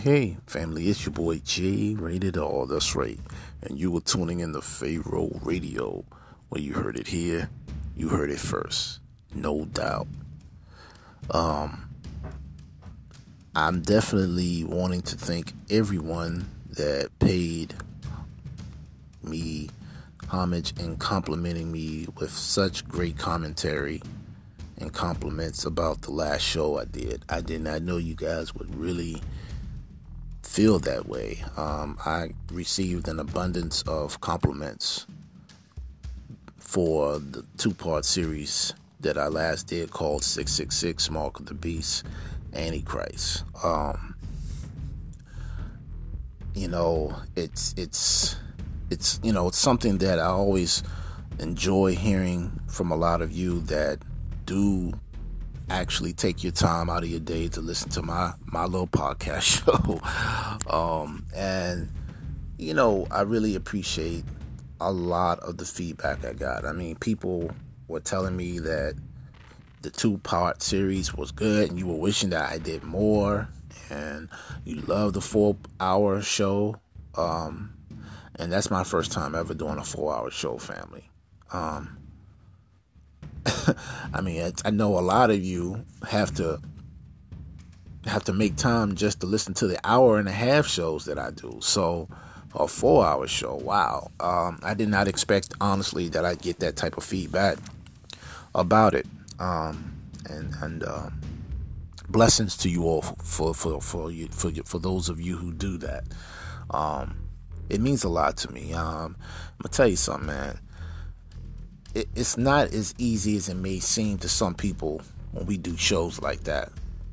hey, family, it's your boy J Rated R, that's right. And you were tuning in to Pharaoh Radio, where you heard it here, you heard it first, no doubt. Um, I'm definitely wanting to thank everyone that paid me homage and complimenting me with such great commentary and compliments about the last show I did. I did not know you guys would really feel that way. Um, I received an abundance of compliments for the two part series that I last did called 666 Mark of the Beast Antichrist. Um, you know, it's, it's, it's, you know, it's something that I always enjoy hearing from a lot of you that do actually take your time out of your day to listen to my my little podcast show. Um, and you know i really appreciate a lot of the feedback i got. I mean people were telling me that the two part series was good and you were wishing that i did more. And you love the four hour show. Um, and that's my first time ever doing a four hour show family. Um, I mean, I know a lot of you have to have to make time just to listen to the hour and a half shows that I do. So, a four hour show, wow. Um, I did not expect, honestly, that I'd get that type of feedback about it. Um, and and um, blessings to you all for for for you for for those of you who do that. Um, it means a lot to me. Um, I'm gonna tell you something, man it, it's not as easy as it may seem to some people when we do shows like that.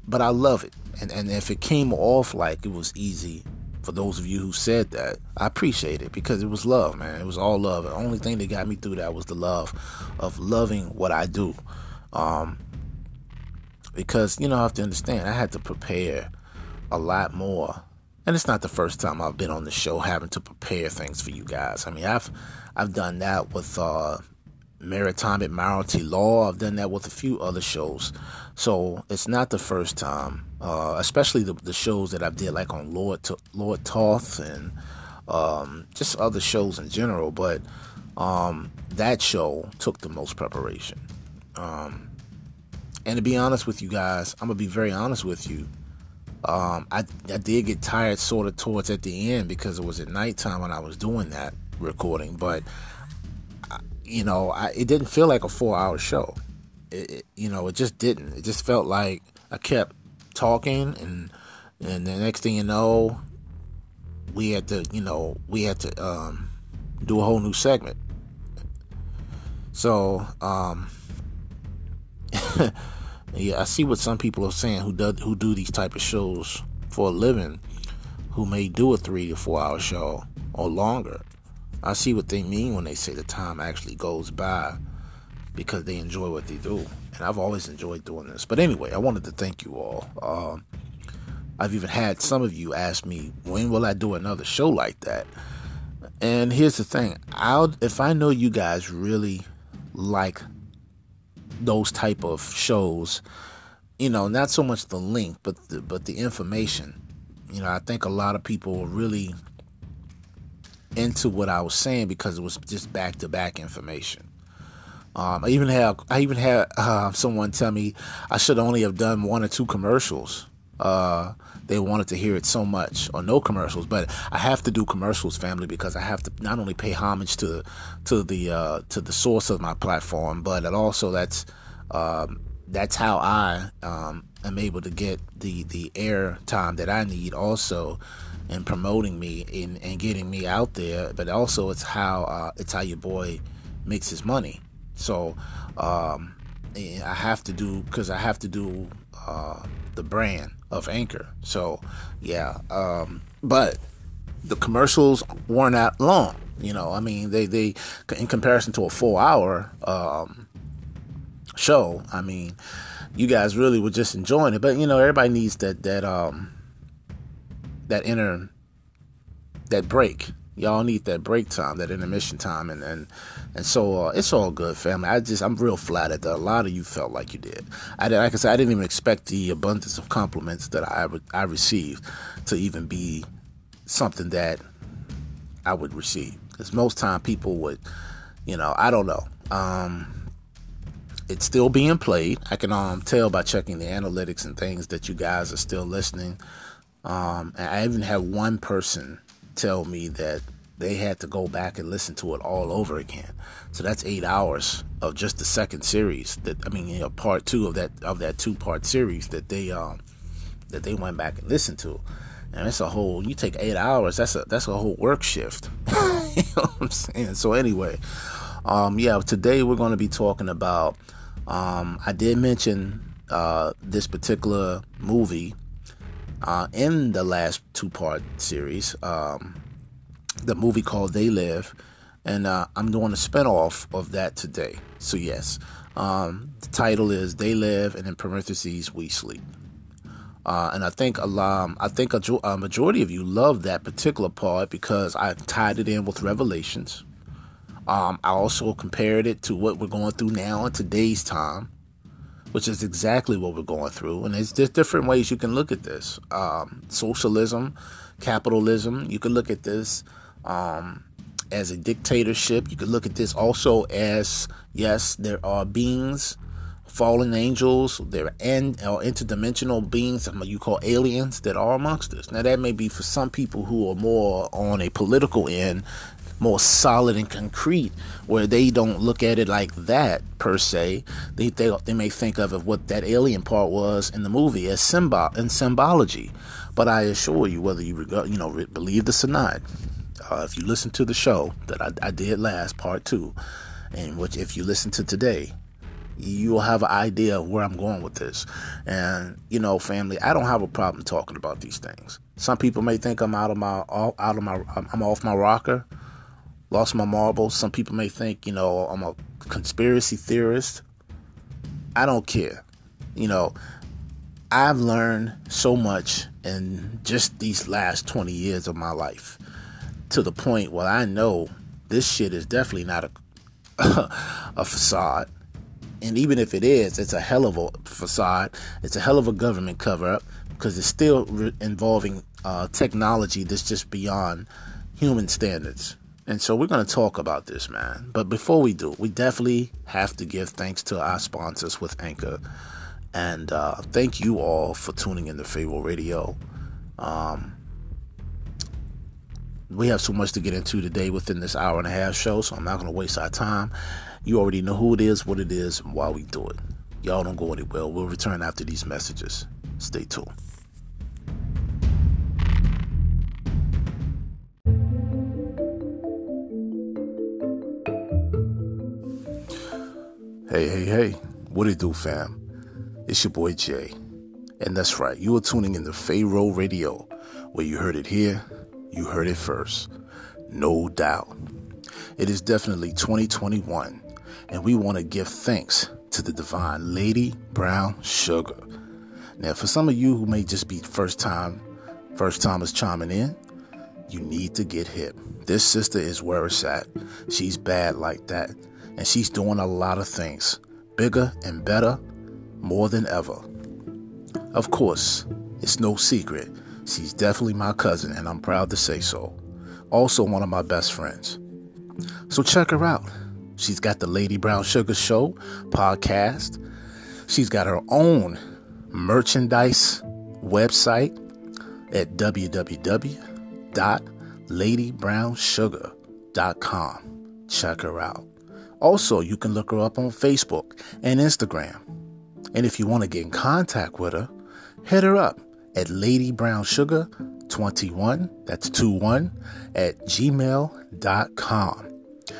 But I love it. And, and if it came off like it was easy, for those of you who said that, I appreciate it because it was love, man. It was all love. The only thing that got me through that was the love of loving what I do. Um, because, you know, I have to understand, I had to prepare a lot more. And it's not the first time I've been on the show having to prepare things for you guys. I mean, I've I've done that with uh, Maritime Admiralty Law. I've done that with a few other shows. So it's not the first time, uh, especially the, the, shows that I did like on Lord T- Lord Thoth and um, just other shows in general. But um, that show took the most preparation. Um, and to be honest with you guys, I'm gonna be very honest with you. Um, I, I did get tired sort of towards at the end because it was at nighttime when I was doing that recording, but you know, I, it didn't feel like a four hour show. It, it, you know, it just didn't. It just felt like I kept talking, and and the next thing you know, we had to, you know, we had to um, do a whole new segment. So, um, yeah, I see what some people are saying who do who do these type of shows for a living, who may do a three to four hour show or longer. I see what they mean when they say the time actually goes by because they enjoy what they do. And I've always enjoyed doing this. But anyway, I wanted to thank you all. Um, I've even had some of you ask me, when will I do another show like that? And here's the thing I'll, if I know you guys really like those type of shows, you know, not so much the link, but the, but the information. You know, I think a lot of people really into what I was saying because it was just back to back information. Um, I even had I even had uh, someone tell me I should only have done one or two commercials. Uh, they wanted to hear it so much or no commercials but i have to do commercials family because i have to not only pay homage to to the uh, to the source of my platform but it also that's um, that's how i um, am able to get the the air time that i need also in promoting me and, and getting me out there but also it's how uh, it's how your boy makes his money so um, I have to do because I have to do uh, the brand of Anchor. So yeah, um, but the commercials weren't that long. You know, I mean, they they in comparison to a four hour um, show. I mean, you guys really were just enjoying it. But you know, everybody needs that that um that inner that break y'all need that break time, that intermission time, and and and so uh, it's all good, family. I just I'm real flattered that a lot of you felt like you did. I did, like I said, I didn't even expect the abundance of compliments that I I received to even be something that I would receive. Because most time people would, you know, I don't know. Um, it's still being played. I can um, tell by checking the analytics and things that you guys are still listening. Um, and I even had one person tell me that they had to go back and listen to it all over again. So that's eight hours of just the second series. That I mean, you know, part two of that of that two part series that they um that they went back and listened to. And it's a whole. You take eight hours. That's a that's a whole work shift. you know what I'm saying? So anyway, um, yeah. Today we're going to be talking about. Um, I did mention uh, this particular movie uh, in the last two part series, um, the movie called They Live, and uh, I'm doing a spinoff of that today. So, yes, um, the title is They Live, and in parentheses, We Sleep. Uh, and I think a lot, I think a, a, majority of you love that particular part because I tied it in with Revelations. Um, I also compared it to what we're going through now in today's time which is exactly what we're going through. And there's, there's different ways you can look at this um, socialism, capitalism. You can look at this um, as a dictatorship. You can look at this also as yes, there are beings, fallen angels, there are or interdimensional beings you call aliens that are amongst us. Now, that may be for some people who are more on a political end more solid and concrete where they don't look at it like that per se they they, they may think of, of what that alien part was in the movie as symbol and symbology but i assure you whether you regard, you know believe this or not uh, if you listen to the show that I, I did last part two and which if you listen to today you will have an idea of where I'm going with this. And you know, family, I don't have a problem talking about these things. Some people may think I'm out of my out of my I'm off my rocker lost my marbles. Some people may think, you know, I'm a conspiracy theorist. I don't care. You know, I've learned so much in just these last 20 years of my life to the point where I know this shit is definitely not a a facade. And even if it is, it's a hell of a facade. It's a hell of a government cover up because it's still re- involving uh, technology that's just beyond human standards. And so we're going to talk about this, man. But before we do, we definitely have to give thanks to our sponsors with Anchor. And uh, thank you all for tuning in to Pharaoh Radio. Um, we have so much to get into today within this hour and a half show, so I'm not going to waste our time. You already know who it is, what it is, and why we do it. Y'all don't go anywhere. We'll return after these messages. Stay tuned. Hey, hey, hey, what it do, fam? It's your boy Jay. And that's right, you are tuning in to Pharaoh Radio, where you heard it here, you heard it first. No doubt. It is definitely 2021, and we want to give thanks to the divine Lady Brown Sugar. Now, for some of you who may just be first time, first timers chiming in, you need to get hip. This sister is where it's at. She's bad like that and she's doing a lot of things bigger and better more than ever. Of course, it's no secret. She's definitely my cousin, and I'm proud to say so. Also, one of my best friends. So, check her out. She's got the Lady Brown Sugar Show podcast. She's got her own merchandise website at www.ladybrownsugar.com. Check her out. Also, you can look her up on Facebook and Instagram. And if you want to get in contact with her, hit her up at ladybrownsugar21, that's 21, at gmail.com.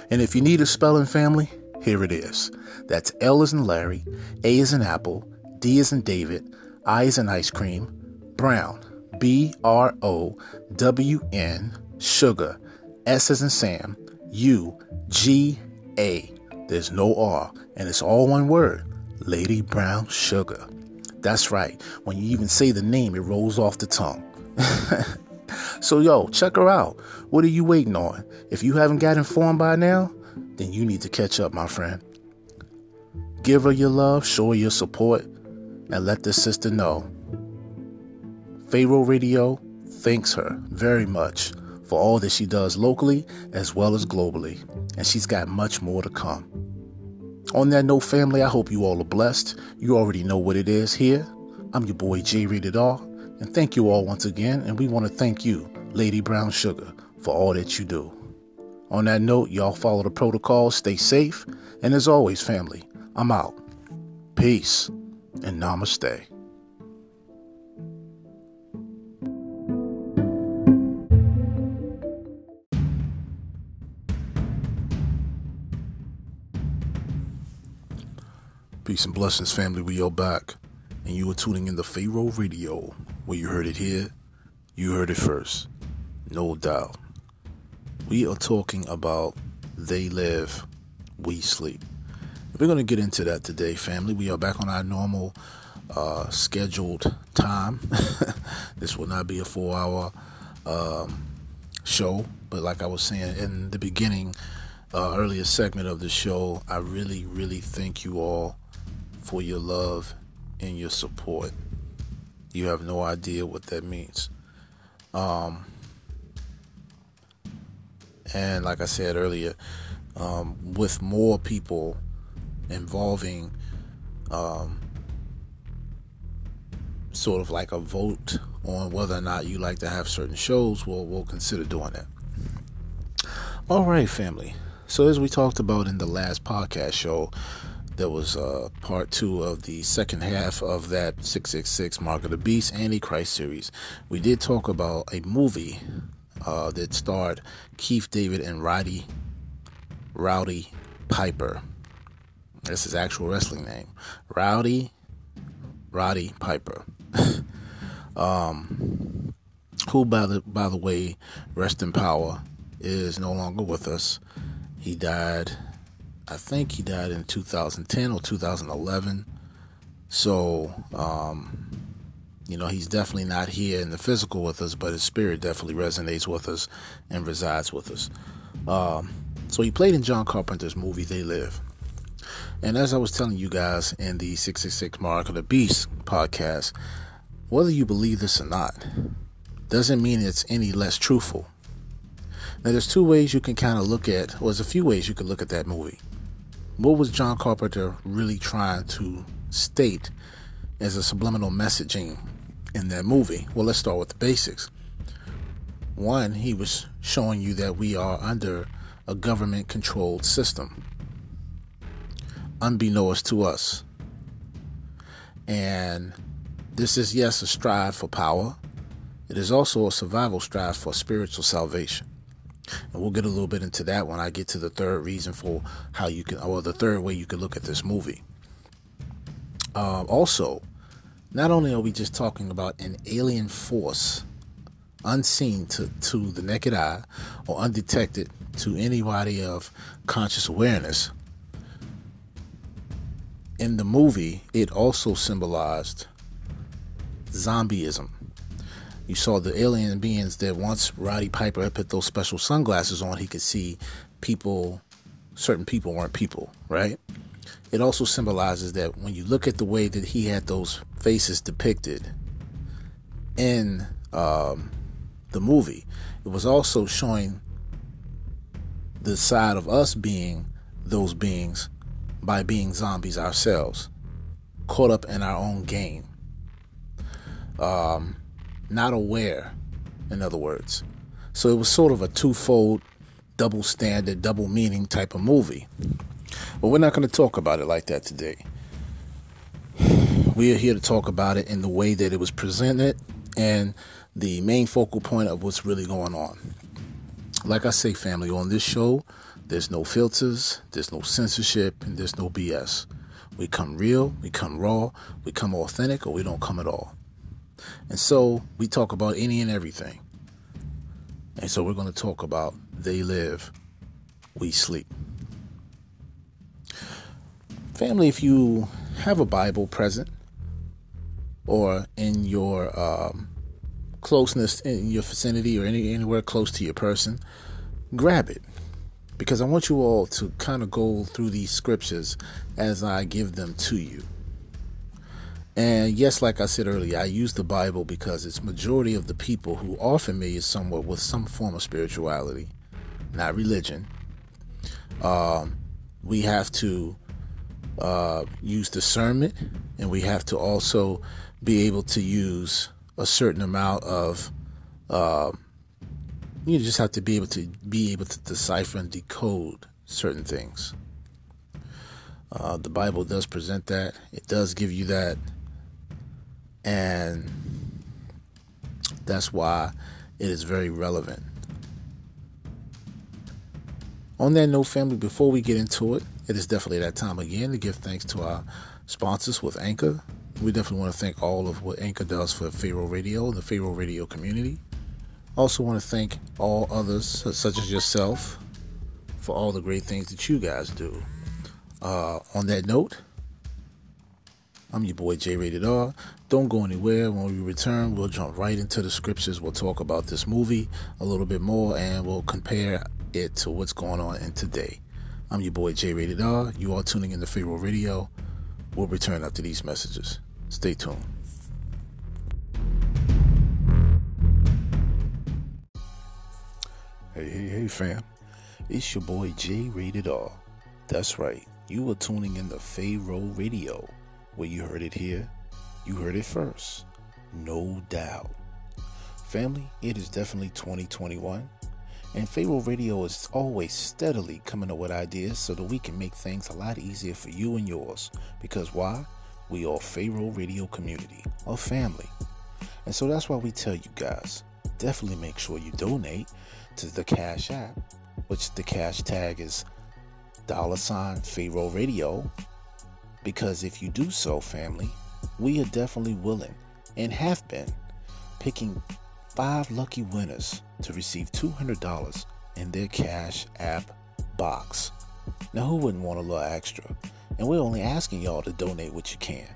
And if you need a spelling family, here it is. That's L as in Larry, A is in Apple, D is in David, I is in ice cream, Brown, B R O W N, sugar, S is in Sam, U G A. There's no R, and it's all one word Lady Brown Sugar. That's right. When you even say the name, it rolls off the tongue. so, yo, check her out. What are you waiting on? If you haven't got informed by now, then you need to catch up, my friend. Give her your love, show her your support, and let this sister know. Pharaoh Radio thanks her very much for all that she does locally as well as globally, and she's got much more to come. On that note, family, I hope you all are blessed. You already know what it is here. I'm your boy J Rated R, and thank you all once again. And we want to thank you, Lady Brown Sugar, for all that you do. On that note, y'all follow the protocol, stay safe, and as always, family, I'm out. Peace and namaste. Peace and blessings, family. We are back, and you are tuning in the Pharaoh Radio, where you heard it here, you heard it first, no doubt. We are talking about they live, we sleep. We're going to get into that today, family. We are back on our normal uh, scheduled time. this will not be a four hour um, show, but like I was saying in the beginning, uh, earlier segment of the show, I really, really thank you all for your love and your support. You have no idea what that means. Um, and like I said earlier, um, with more people involving um, sort of like a vote on whether or not you like to have certain shows, we'll, we'll consider doing that. All right, family. So, as we talked about in the last podcast show, there was uh, part two of the second half of that 666 Mark of the Beast Antichrist series. We did talk about a movie uh, that starred Keith David and Roddy Rowdy Piper. That's his actual wrestling name. Rowdy Roddy Piper. um, who by the by the way, rest in power, is no longer with us. He died I think he died in 2010 or 2011. So, um, you know, he's definitely not here in the physical with us, but his spirit definitely resonates with us and resides with us. Um, so he played in John Carpenter's movie They Live. And as I was telling you guys in the 666 Mark of the Beast podcast, whether you believe this or not, doesn't mean it's any less truthful. Now, there's two ways you can kind of look at, well, there's a few ways you can look at that movie what was John Carpenter really trying to state as a subliminal messaging in that movie? Well, let's start with the basics. One, he was showing you that we are under a government controlled system, unbeknownst to us. And this is, yes, a strive for power. It is also a survival strive for spiritual salvation. And we'll get a little bit into that when I get to the third reason for how you can, or the third way you can look at this movie. Uh, also, not only are we just talking about an alien force unseen to, to the naked eye or undetected to anybody of conscious awareness, in the movie, it also symbolized zombieism you saw the alien beings that once Roddy Piper had put those special sunglasses on, he could see people, certain people weren't people, right? It also symbolizes that when you look at the way that he had those faces depicted in um, the movie, it was also showing the side of us being those beings by being zombies ourselves, caught up in our own game, um, not aware, in other words. So it was sort of a twofold, double standard, double meaning type of movie. But we're not going to talk about it like that today. We are here to talk about it in the way that it was presented and the main focal point of what's really going on. Like I say, family, on this show, there's no filters, there's no censorship, and there's no BS. We come real, we come raw, we come authentic, or we don't come at all. And so we talk about any and everything. And so we're going to talk about they live, we sleep. Family, if you have a Bible present or in your um, closeness, in your vicinity, or any, anywhere close to your person, grab it because I want you all to kind of go through these scriptures as I give them to you. And yes, like I said earlier, I use the Bible because it's majority of the people who are familiar somewhat with some form of spirituality, not religion. Um, we have to uh, use discernment, and we have to also be able to use a certain amount of uh, you just have to be able to be able to decipher and decode certain things. Uh, the Bible does present that. It does give you that, and that's why it is very relevant. On that note, family, before we get into it, it is definitely that time again to give thanks to our sponsors with Anchor. We definitely want to thank all of what Anchor does for Pharaoh Radio, the Pharaoh Radio community. Also, want to thank all others, such as yourself, for all the great things that you guys do. Uh, on that note, I'm your boy J Rated R. Don't go anywhere. When we return, we'll jump right into the scriptures. We'll talk about this movie a little bit more and we'll compare it to what's going on in today. I'm your boy J Rated R. You are tuning in to Pharaoh Radio. We'll return after these messages. Stay tuned. Hey, hey, hey, fam. It's your boy J Rated R. That's right. You are tuning in to Pharaoh Radio. Where you heard it here, you heard it first. No doubt. Family, it is definitely 2021. And Pharaoh Radio is always steadily coming up with ideas so that we can make things a lot easier for you and yours. Because why? We are Pharaoh Radio community, a family. And so that's why we tell you guys definitely make sure you donate to the Cash App, which the cash tag is dollar sign Pharaoh Radio. Because if you do so, family, we are definitely willing and have been picking five lucky winners to receive $200 in their Cash App box. Now, who wouldn't want a little extra? And we're only asking y'all to donate what you can.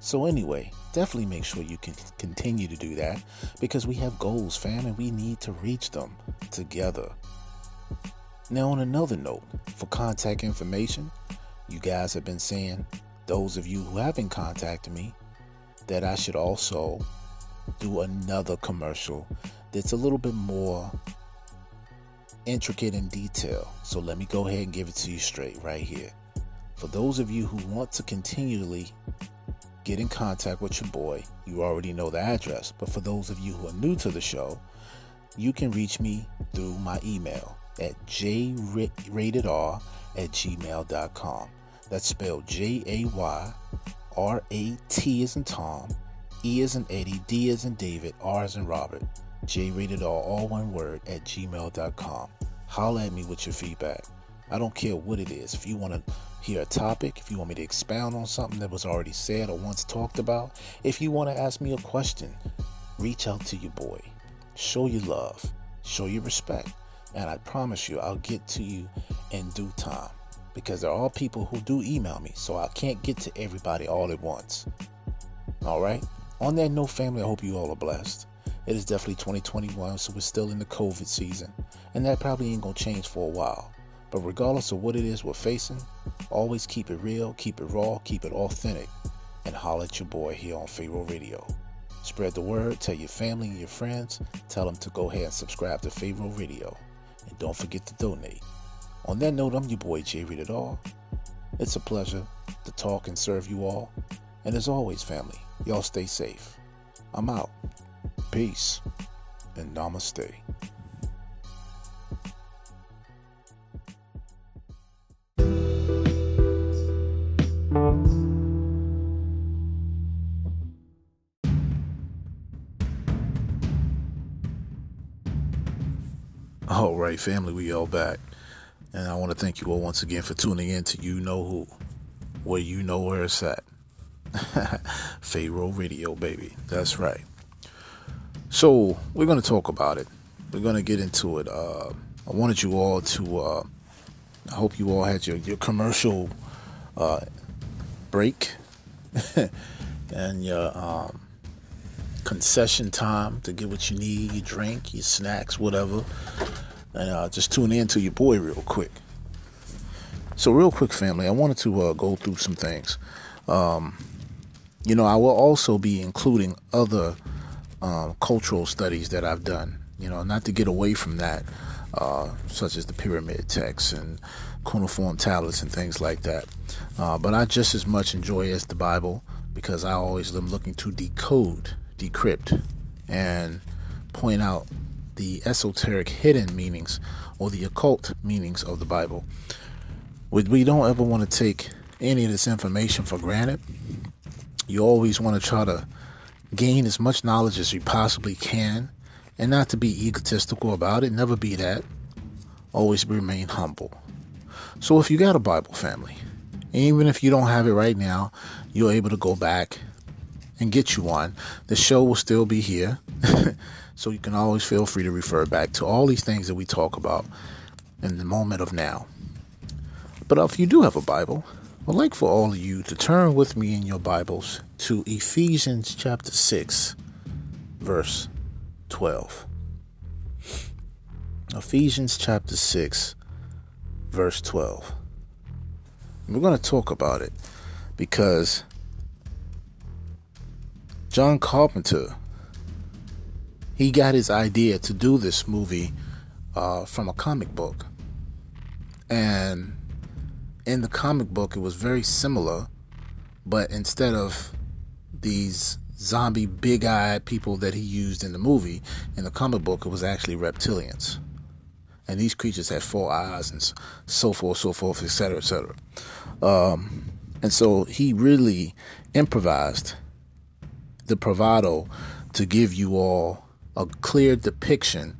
So, anyway, definitely make sure you can continue to do that because we have goals, fam, and we need to reach them together. Now, on another note, for contact information, you guys have been saying, those of you who haven't contacted me, that I should also do another commercial that's a little bit more intricate in detail. So let me go ahead and give it to you straight right here. For those of you who want to continually get in contact with your boy, you already know the address. But for those of you who are new to the show, you can reach me through my email at jratedr at gmail.com. That's spelled J A Y R A T is in Tom, E is in Eddie, D is in David, R is in Robert, J rated all all one word, at gmail.com. Holler at me with your feedback. I don't care what it is. If you want to hear a topic, if you want me to expound on something that was already said or once talked about, if you want to ask me a question, reach out to your boy. Show your love, show your respect, and I promise you I'll get to you in due time because there are people who do email me, so I can't get to everybody all at once. All right? On that note, family, I hope you all are blessed. It is definitely 2021, so we're still in the COVID season, and that probably ain't gonna change for a while. But regardless of what it is we're facing, always keep it real, keep it raw, keep it authentic, and holler at your boy here on Pharaoh Radio. Spread the word, tell your family and your friends, tell them to go ahead and subscribe to Pharaoh Radio, and don't forget to donate. On that note, I'm your boy J Rated R. It's a pleasure to talk and serve you all. And as always, family, y'all stay safe. I'm out. Peace and namaste. All right, family, we all back. And I want to thank you all once again for tuning in to You Know Who, where you know where it's at. Pharaoh Radio, baby. That's right. So, we're going to talk about it. We're going to get into it. Uh, I wanted you all to, uh, I hope you all had your, your commercial uh, break and your um, concession time to get what you need, your drink, your snacks, whatever. And uh, just tune in to your boy real quick. So, real quick, family, I wanted to uh, go through some things. Um, you know, I will also be including other um, cultural studies that I've done, you know, not to get away from that, uh, such as the pyramid texts and cuneiform tablets and things like that. Uh, but I just as much enjoy as the Bible because I always am looking to decode, decrypt, and point out the esoteric hidden meanings or the occult meanings of the Bible. We don't ever want to take any of this information for granted. You always want to try to gain as much knowledge as you possibly can and not to be egotistical about it. Never be that. Always remain humble. So if you got a Bible family, even if you don't have it right now, you're able to go back and get you one. The show will still be here. so you can always feel free to refer back to all these things that we talk about in the moment of now. But if you do have a Bible, I'd like for all of you to turn with me in your Bibles to Ephesians chapter 6, verse 12. Ephesians chapter 6, verse 12. We're going to talk about it because John Carpenter he got his idea to do this movie uh, from a comic book. And in the comic book, it was very similar, but instead of these zombie big eyed people that he used in the movie, in the comic book, it was actually reptilians. And these creatures had four eyes and so forth, so forth, etc., etc. Um, and so he really improvised the bravado to give you all a clear depiction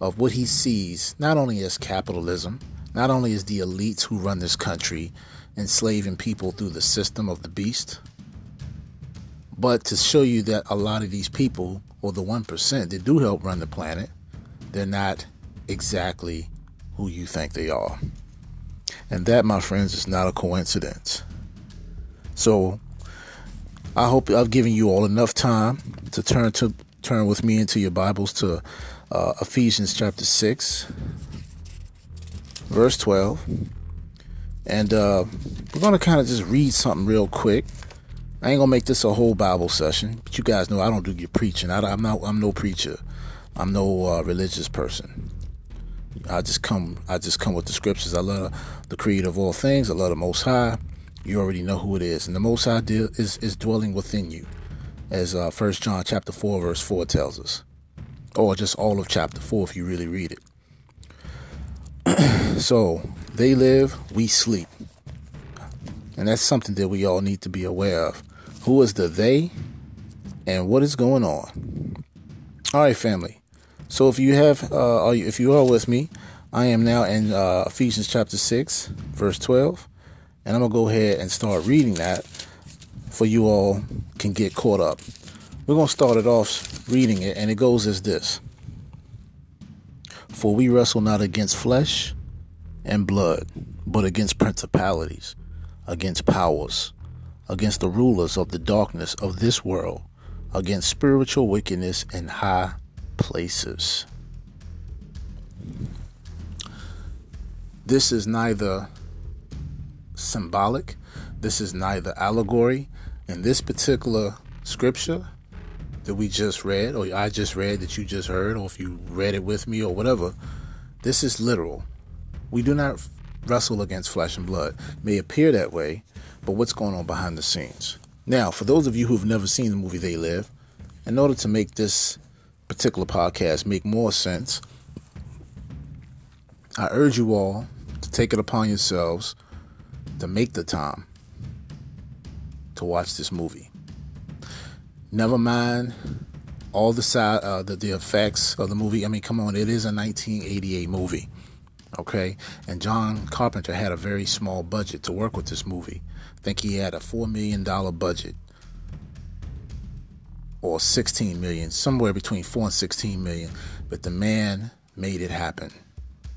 of what he sees not only as capitalism, not only as the elites who run this country enslaving people through the system of the beast, but to show you that a lot of these people, or the 1% that do help run the planet, they're not exactly who you think they are. And that, my friends, is not a coincidence. So I hope I've given you all enough time to turn to turn with me into your Bibles to uh, Ephesians chapter 6, verse 12. And uh, we're going to kind of just read something real quick. I ain't going to make this a whole Bible session, but you guys know I don't do your preaching. I, am not, I'm no preacher. I'm no uh, religious person. I just come, I just come with the scriptures. I love the creator of all things. I love the Most High. You already know who it is, and the Most High is is dwelling within you as uh, 1 John chapter 4 verse 4 tells us. Or just all of chapter 4 if you really read it. so, they live, we sleep. And that's something that we all need to be aware of. Who is the they and what is going on? All right, family. So if you have, uh, if you are with me, I am now in uh, Ephesians chapter 6, verse 12. And I'm going to go ahead and start reading that for you all can get caught up. We're going to start it off reading it, and it goes as this For we wrestle not against flesh and blood, but against principalities, against powers, against the rulers of the darkness of this world, against spiritual wickedness in high places. This is neither symbolic, this is neither allegory, in this particular scripture that we just read, or I just read that you just heard, or if you read it with me or whatever, this is literal. We do not wrestle against flesh and blood. It may appear that way, but what's going on behind the scenes? Now, for those of you who've never seen the movie They Live, in order to make this particular podcast make more sense, I urge you all to take it upon yourselves to make the time to watch this movie. Never mind all the side, uh, the, the effects of the movie. I mean, come on, it is a 1988 movie, okay? And John Carpenter had a very small budget to work with this movie. I think he had a four million dollar budget, or 16 million, somewhere between four and 16 million. But the man made it happen.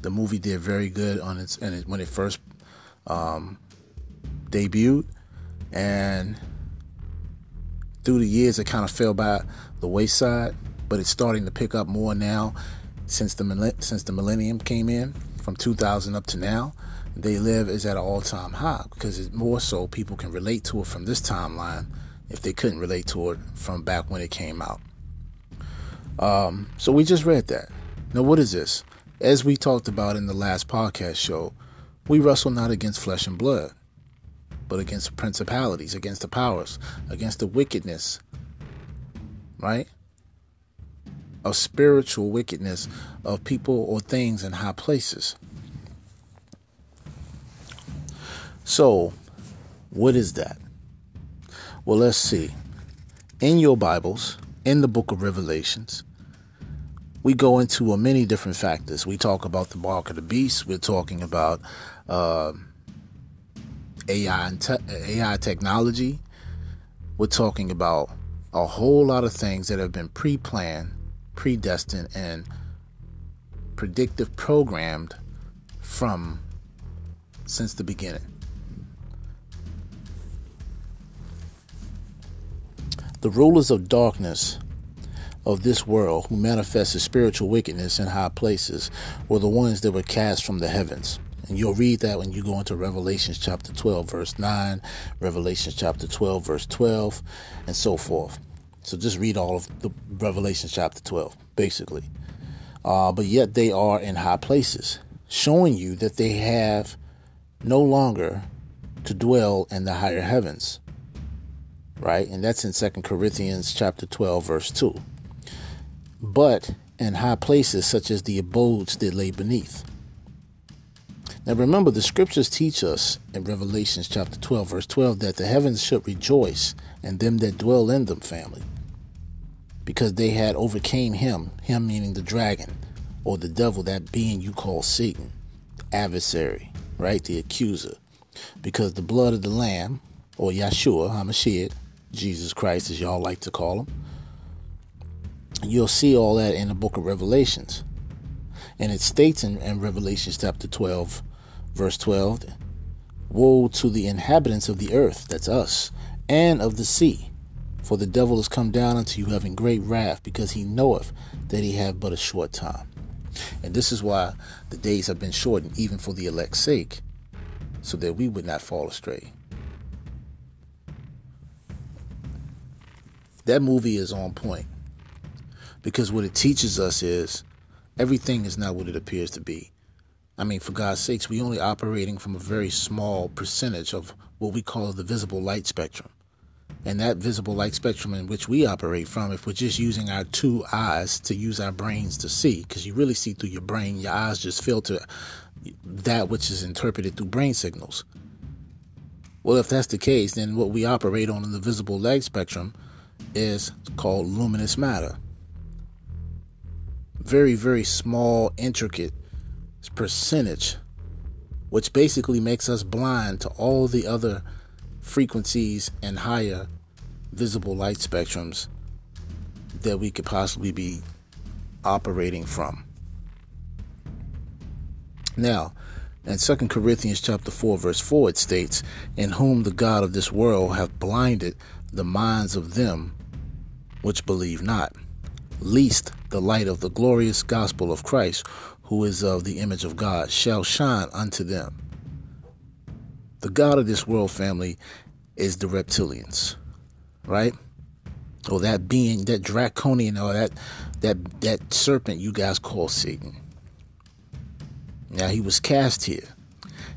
The movie did very good on its and it, when it first um, debuted, and through the years it kind of fell by the wayside. But it's starting to pick up more now since the since the millennium came in from 2000 up to now. They live is at an all-time high because it's more so people can relate to it from this timeline if they couldn't relate to it from back when it came out. Um, so we just read that. Now, what is this? As we talked about in the last podcast show, we wrestle not against flesh and blood, but against principalities, against the powers, against the wickedness, right? Of spiritual wickedness of people or things in high places. So, what is that? Well, let's see. In your Bibles, in the book of Revelations, we go into many different factors. We talk about the mark of the beast. We're talking about uh, AI and te- AI technology. We're talking about a whole lot of things that have been pre-planned, predestined, and predictive programmed from since the beginning. The rulers of darkness of this world who manifested spiritual wickedness in high places were the ones that were cast from the heavens. And you'll read that when you go into Revelations chapter 12, verse 9, Revelations chapter 12, verse 12, and so forth. So just read all of the Revelations chapter 12, basically. Uh, but yet they are in high places, showing you that they have no longer to dwell in the higher heavens right? And that's in Second Corinthians chapter 12 verse 2. But in high places such as the abodes that lay beneath. Now remember the scriptures teach us in Revelations chapter 12 verse 12 that the heavens should rejoice and them that dwell in them family because they had overcame him, him meaning the dragon or the devil that being you call Satan, adversary, right? The accuser. Because the blood of the lamb or Yeshua, HaMashiach, Jesus Christ, as y'all like to call him. You'll see all that in the book of Revelations. And it states in, in Revelations chapter 12, verse 12 Woe to the inhabitants of the earth, that's us, and of the sea. For the devil is come down unto you having great wrath, because he knoweth that he have but a short time. And this is why the days have been shortened, even for the elect's sake, so that we would not fall astray. that movie is on point because what it teaches us is everything is not what it appears to be. I mean, for God's sakes, we only operating from a very small percentage of what we call the visible light spectrum. And that visible light spectrum in which we operate from, if we're just using our two eyes to use our brains to see, because you really see through your brain, your eyes just filter that which is interpreted through brain signals. Well, if that's the case, then what we operate on in the visible light spectrum is called luminous matter. Very, very small, intricate percentage, which basically makes us blind to all the other frequencies and higher visible light spectrums that we could possibly be operating from. Now, in 2 Corinthians chapter 4 verse 4 it states, "In whom the god of this world hath blinded the minds of them which believe not, lest the light of the glorious gospel of Christ, who is of the image of God, shall shine unto them. The God of this world family is the reptilians, right? Or that being, that draconian, or that that that serpent you guys call Satan. Now he was cast here.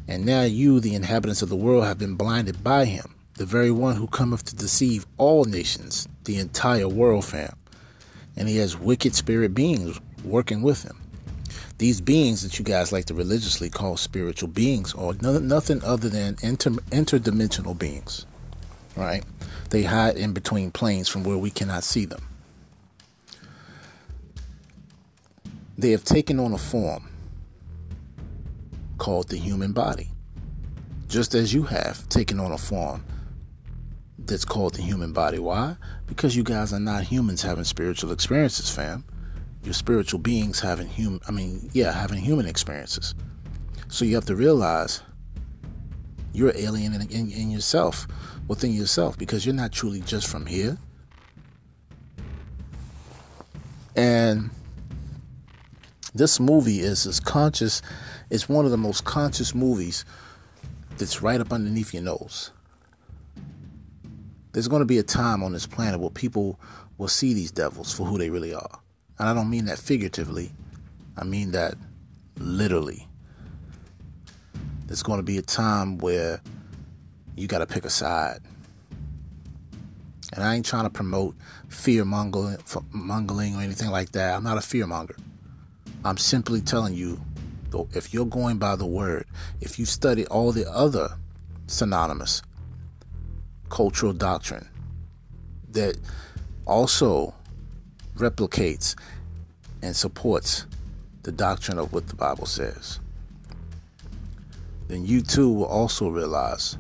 And now you, the inhabitants of the world, have been blinded by him, the very one who cometh to deceive all nations, the entire world, fam. And he has wicked spirit beings working with him. These beings that you guys like to religiously call spiritual beings are nothing other than inter- interdimensional beings, right? They hide in between planes from where we cannot see them. They have taken on a form called the human body, just as you have taken on a form that's called the human body. Why? Because you guys are not humans having spiritual experiences, fam your spiritual beings having human I mean, yeah, having human experiences. So you have to realize you're alien in, in, in yourself, within yourself, because you're not truly just from here. And this movie is as conscious, it's one of the most conscious movies that's right up underneath your nose. There's going to be a time on this planet where people will see these devils for who they really are. And I don't mean that figuratively, I mean that literally. There's going to be a time where you got to pick a side. And I ain't trying to promote fear mongering, or anything like that. I'm not a fear monger. I'm simply telling you, if you're going by the word, if you study all the other synonymous cultural doctrine that also replicates and supports the doctrine of what the Bible says, then you too will also realize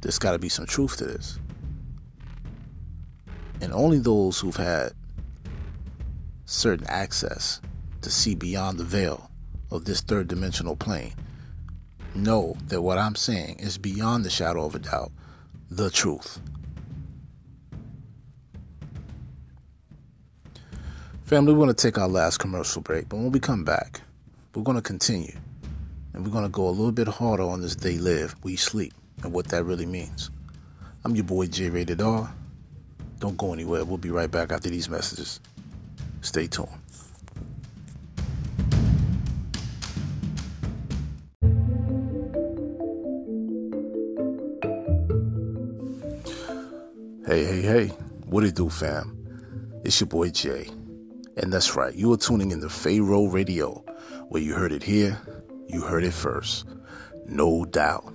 there's got to be some truth to this. And only those who've had certain access to see beyond the veil of this third dimensional plane know that what I'm saying is beyond the shadow of a doubt the truth. Family, we're going to take our last commercial break, but when we come back, we're going to continue. And we're going to go a little bit harder on this They Live, we sleep, and what that really means. I'm your boy J Rated R. Don't go anywhere. We'll be right back after these messages. Stay tuned. Hey, hey, hey. What it do, fam? It's your boy Jay. And that's right, you are tuning in to Pharaoh Radio, where you heard it here, you heard it first. No doubt.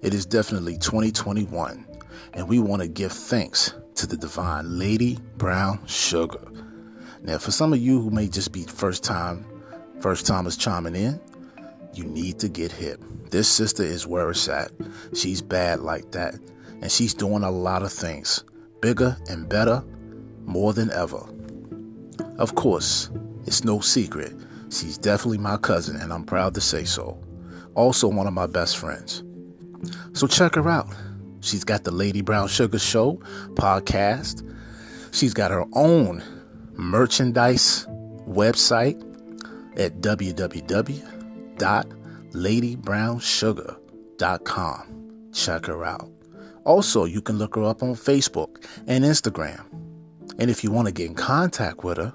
It is definitely 2021, and we want to give thanks to the divine Lady Brown Sugar. Now, for some of you who may just be first time, first timers chiming in, you need to get hip. This sister is where it's at. She's bad like that, and she's doing a lot of things, bigger and better, more than ever. Of course, it's no secret. She's definitely my cousin, and I'm proud to say so. Also, one of my best friends. So, check her out. She's got the Lady Brown Sugar Show podcast. She's got her own merchandise website at www.ladybrownsugar.com. Check her out. Also, you can look her up on Facebook and Instagram. And if you want to get in contact with her,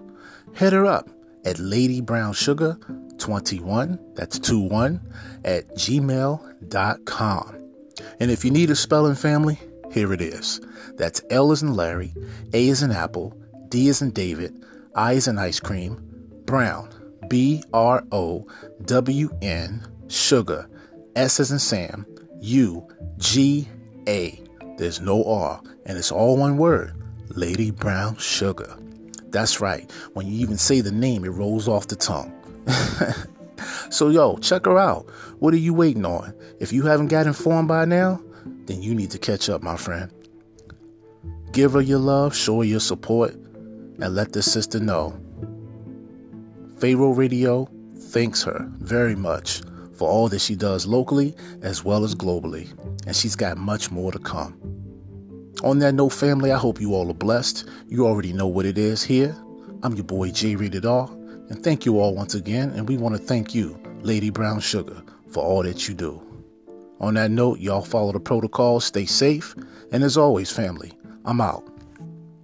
hit her up at ladybrownsugar21, that's 21, at gmail.com. And if you need a spelling family, here it is. That's L as in Larry, A as in Apple, D as in David, I as in ice cream, Brown, B R O W N, sugar, S as in Sam, U G A. There's no R, and it's all one word Lady Brown Sugar. That's right. When you even say the name, it rolls off the tongue. so, yo, check her out. What are you waiting on? If you haven't got informed by now, then you need to catch up, my friend. Give her your love, show her your support, and let this sister know. Pharaoh Radio thanks her very much for all that she does locally as well as globally, and she's got much more to come. On that note, family, I hope you all are blessed. You already know what it is here. I'm your boy J Rated R, and thank you all once again. And we want to thank you, Lady Brown Sugar, for all that you do. On that note, y'all follow the protocol, stay safe, and as always, family, I'm out.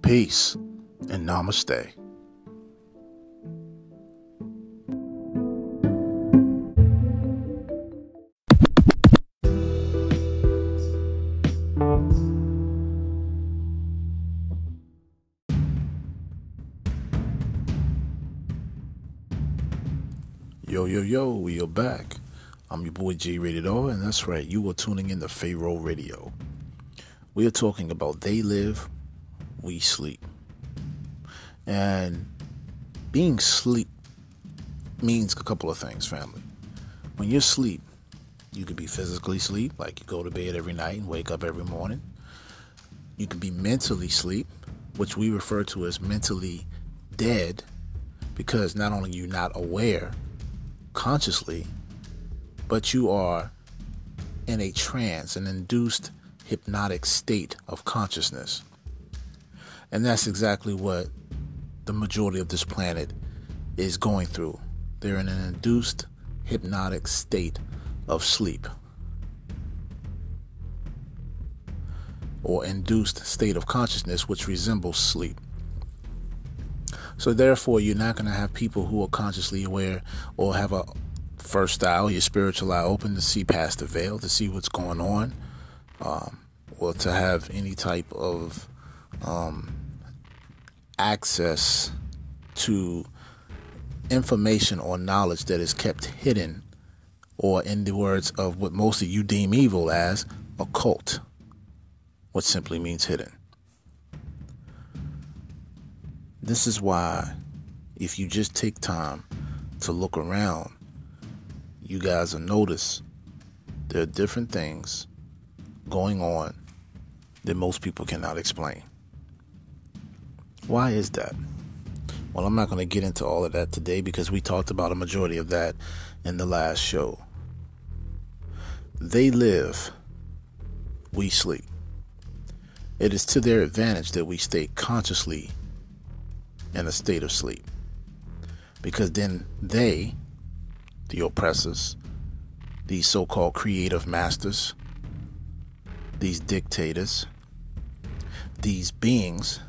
Peace and namaste. Yo, yo, we are back. I'm your boy J Rated R, and that's right, you are tuning in to Pharaoh Radio. We are talking about They Live, We Sleep. And being sleep means a couple of things, family. When you're asleep, you could be physically asleep, like you go to bed every night and wake up every morning. You could be mentally asleep, which we refer to as mentally dead, because not only you're not aware consciously, but you are in a trance, an induced hypnotic state of consciousness. And that's exactly what the majority of this planet is going through. They're in an induced hypnotic state of sleep or induced state of consciousness, which resembles sleep. So, therefore, you're not going to have people who are consciously aware or have a first style, your spiritual eye open to see past the veil, to see what's going on, um, or to have any type of um, access to information or knowledge that is kept hidden, or in the words of what most of you deem evil as occult, which simply means hidden. This is why, if you just take time to look around, you guys will notice there are different things going on that most people cannot explain. Why is that? Well, I'm not going to get into all of that today because we talked about a majority of that in the last show. They live, we sleep. It is to their advantage that we stay consciously in a state of sleep. Because then they, the oppressors, these so called creative masters, these dictators, these beings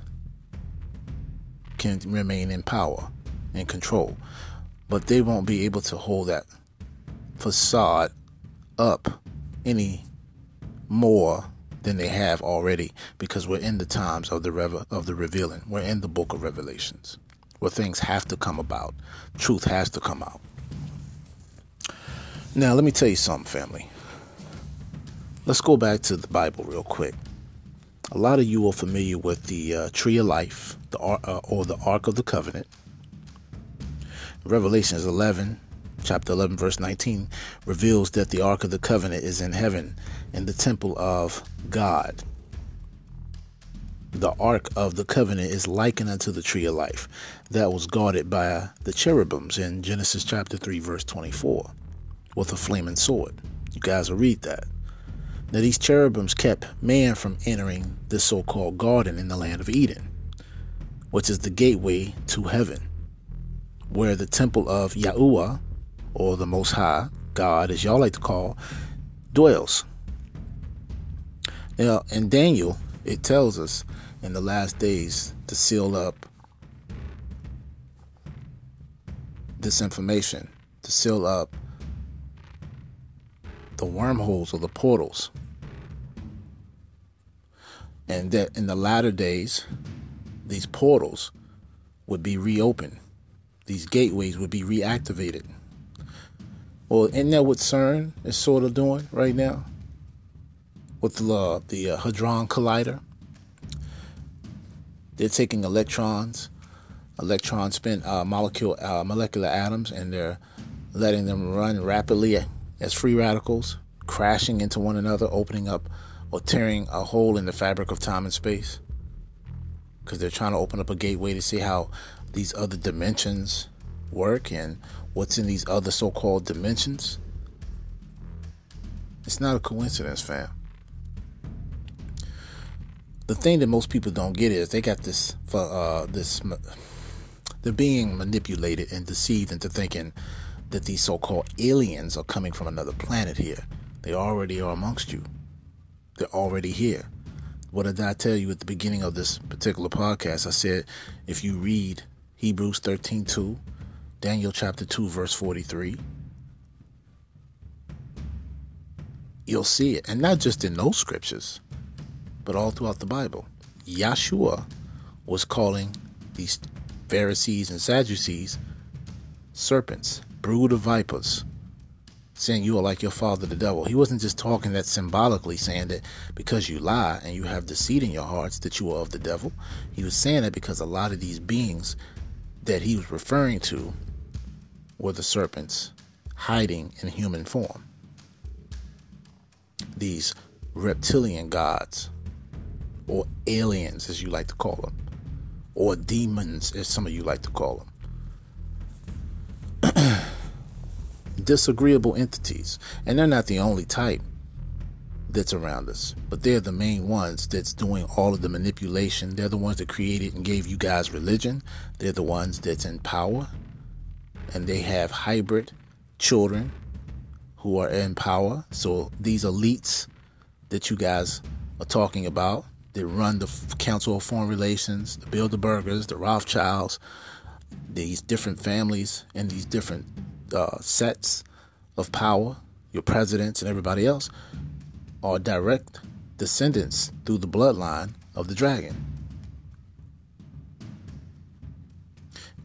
can remain in power and control. But they won't be able to hold that facade up any more than they have already because we're in the times of the rev- of the revealing. We're in the book of Revelations where things have to come about. Truth has to come out. Now, let me tell you something, family. Let's go back to the Bible real quick. A lot of you are familiar with the uh, Tree of Life, the uh, or the Ark of the Covenant. Revelations 11, chapter 11, verse 19, reveals that the Ark of the Covenant is in heaven in the temple of God. The Ark of the Covenant is likened unto the Tree of Life that was guarded by the cherubims in Genesis chapter 3, verse 24, with a flaming sword. You guys will read that. Now, these cherubims kept man from entering the so called garden in the land of Eden, which is the gateway to heaven, where the temple of Yahuwah, or the Most High, God, as y'all like to call, dwells. Now, in Daniel, it tells us in the last days to seal up this information, to seal up the wormholes or the portals. And that in the latter days, these portals would be reopened, these gateways would be reactivated. Well, isn't that what CERN is sort of doing right now? With the, the uh, Hadron Collider? They're taking electrons, electron spin uh, molecule, uh, molecular atoms, and they're letting them run rapidly as free radicals crashing into one another, opening up or tearing a hole in the fabric of time and space. Because they're trying to open up a gateway to see how these other dimensions work and what's in these other so called dimensions. It's not a coincidence, fam. The thing that most people don't get is they got this for uh, this. They're being manipulated and deceived into thinking that these so called aliens are coming from another planet here. They already are amongst you, they're already here. What did I tell you at the beginning of this particular podcast? I said if you read Hebrews 13 2, Daniel chapter 2, verse 43, you'll see it. And not just in those scriptures, but all throughout the Bible. Yahshua was calling these Pharisees and Sadducees serpents brood of vipers, saying you are like your father the devil. He wasn't just talking that symbolically, saying that because you lie and you have deceit in your hearts that you are of the devil. He was saying that because a lot of these beings that he was referring to were the serpents hiding in human form. These reptilian gods, or aliens as you like to call them, or demons as some of you like to call them. Disagreeable entities. And they're not the only type that's around us, but they're the main ones that's doing all of the manipulation. They're the ones that created and gave you guys religion. They're the ones that's in power. And they have hybrid children who are in power. So these elites that you guys are talking about that run the Council of Foreign Relations, the Bilderbergers, the Rothschilds, these different families and these different uh, sets of power, your presidents and everybody else, are direct descendants through the bloodline of the dragon.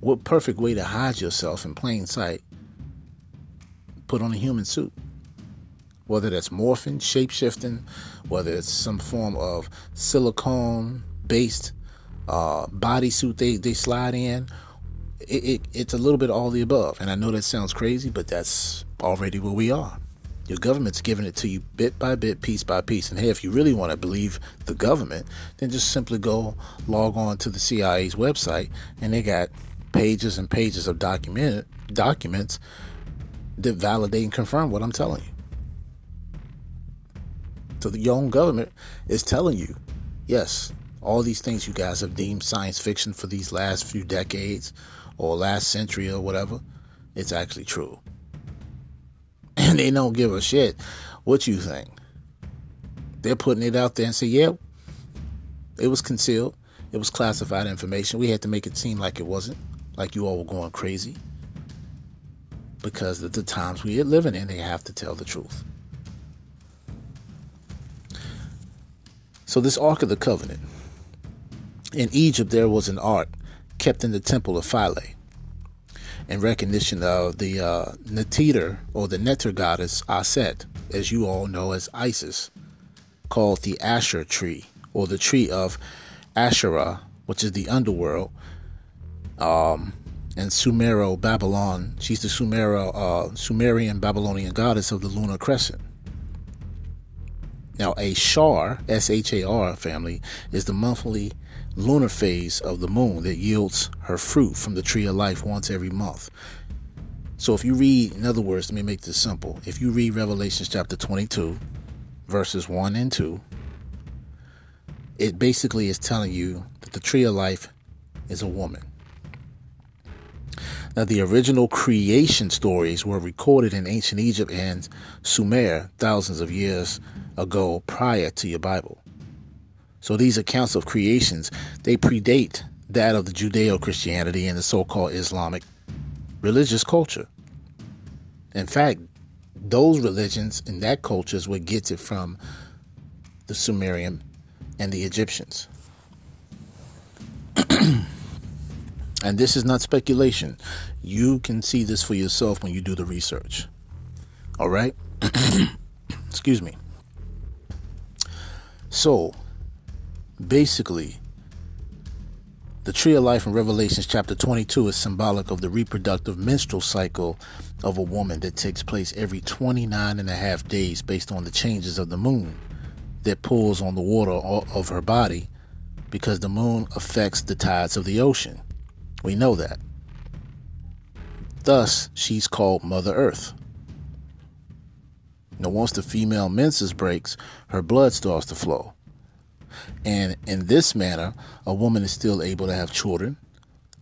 What perfect way to hide yourself in plain sight? Put on a human suit whether that's morphing, shape shifting, whether it's some form of silicone based uh, bodysuit they, they slide in. It, it, it's a little bit all the above. And I know that sounds crazy, but that's already where we are. Your government's giving it to you bit by bit, piece by piece. And hey, if you really want to believe the government, then just simply go log on to the CIA's website, and they got pages and pages of document documents that validate and confirm what I'm telling you. So the your own government is telling you, yes, all these things you guys have deemed science fiction for these last few decades or last century or whatever, it's actually true. And they don't give a shit what you think. They're putting it out there and say, yeah, it was concealed. It was classified information. We had to make it seem like it wasn't, like you all were going crazy. Because of the times we are living in, they have to tell the truth. So, this Ark of the Covenant. In Egypt, there was an ark kept in the temple of Philae in recognition of the uh, or the Neter goddess Aset, as you all know as Isis, called the Asher tree or the tree of Asherah, which is the underworld. Um, and Sumero Babylon, she's the Sumera, uh, Sumerian Babylonian goddess of the lunar crescent. Now, a Shar, S H A R family, is the monthly lunar phase of the moon that yields her fruit from the tree of life once every month. So, if you read, in other words, let me make this simple. If you read Revelation chapter 22, verses 1 and 2, it basically is telling you that the tree of life is a woman. Now, the original creation stories were recorded in ancient Egypt and Sumer thousands of years ago prior to your Bible. So these accounts of creations, they predate that of the Judeo-Christianity and the so-called Islamic religious culture. In fact, those religions and that culture is what gets it from the Sumerian and the Egyptians. And this is not speculation. You can see this for yourself when you do the research. All right? Excuse me. So, basically, the tree of life in Revelations chapter 22 is symbolic of the reproductive menstrual cycle of a woman that takes place every 29 and a half days based on the changes of the moon that pulls on the water of her body because the moon affects the tides of the ocean. We know that. Thus, she's called Mother Earth. Now, once the female menses breaks, her blood starts to flow. And in this manner, a woman is still able to have children.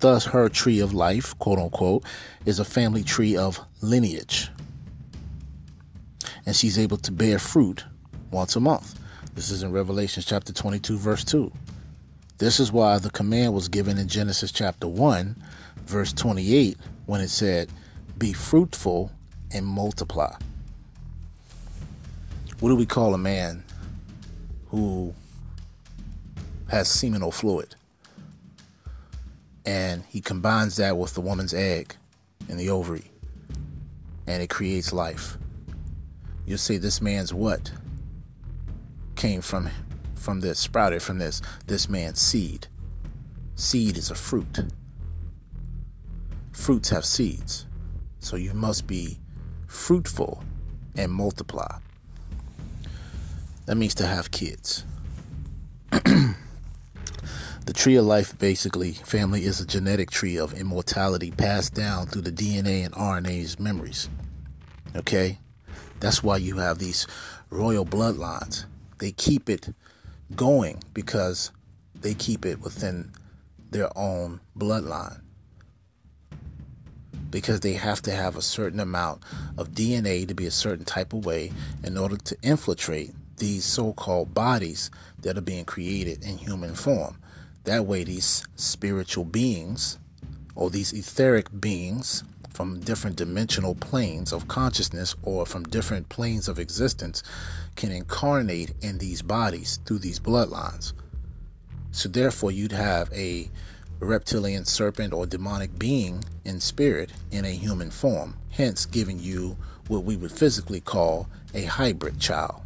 Thus, her tree of life, quote unquote, is a family tree of lineage. And she's able to bear fruit once a month. This is in Revelation chapter 22, verse 2. This is why the command was given in Genesis chapter 1, verse 28, when it said, Be fruitful and multiply. What do we call a man who has seminal fluid? And he combines that with the woman's egg and the ovary. and it creates life. You'll say this man's what came from from this, sprouted from this, this man's seed. Seed is a fruit. Fruits have seeds. So you must be fruitful and multiply. That means to have kids. the tree of life, basically, family, is a genetic tree of immortality passed down through the DNA and RNA's memories. Okay? That's why you have these royal bloodlines. They keep it going because they keep it within their own bloodline. Because they have to have a certain amount of DNA to be a certain type of way in order to infiltrate these so called bodies that are being created in human form. That way, these spiritual beings or these etheric beings from different dimensional planes of consciousness or from different planes of existence can incarnate in these bodies through these bloodlines. So, therefore, you'd have a reptilian serpent or demonic being in spirit in a human form, hence giving you what we would physically call a hybrid child.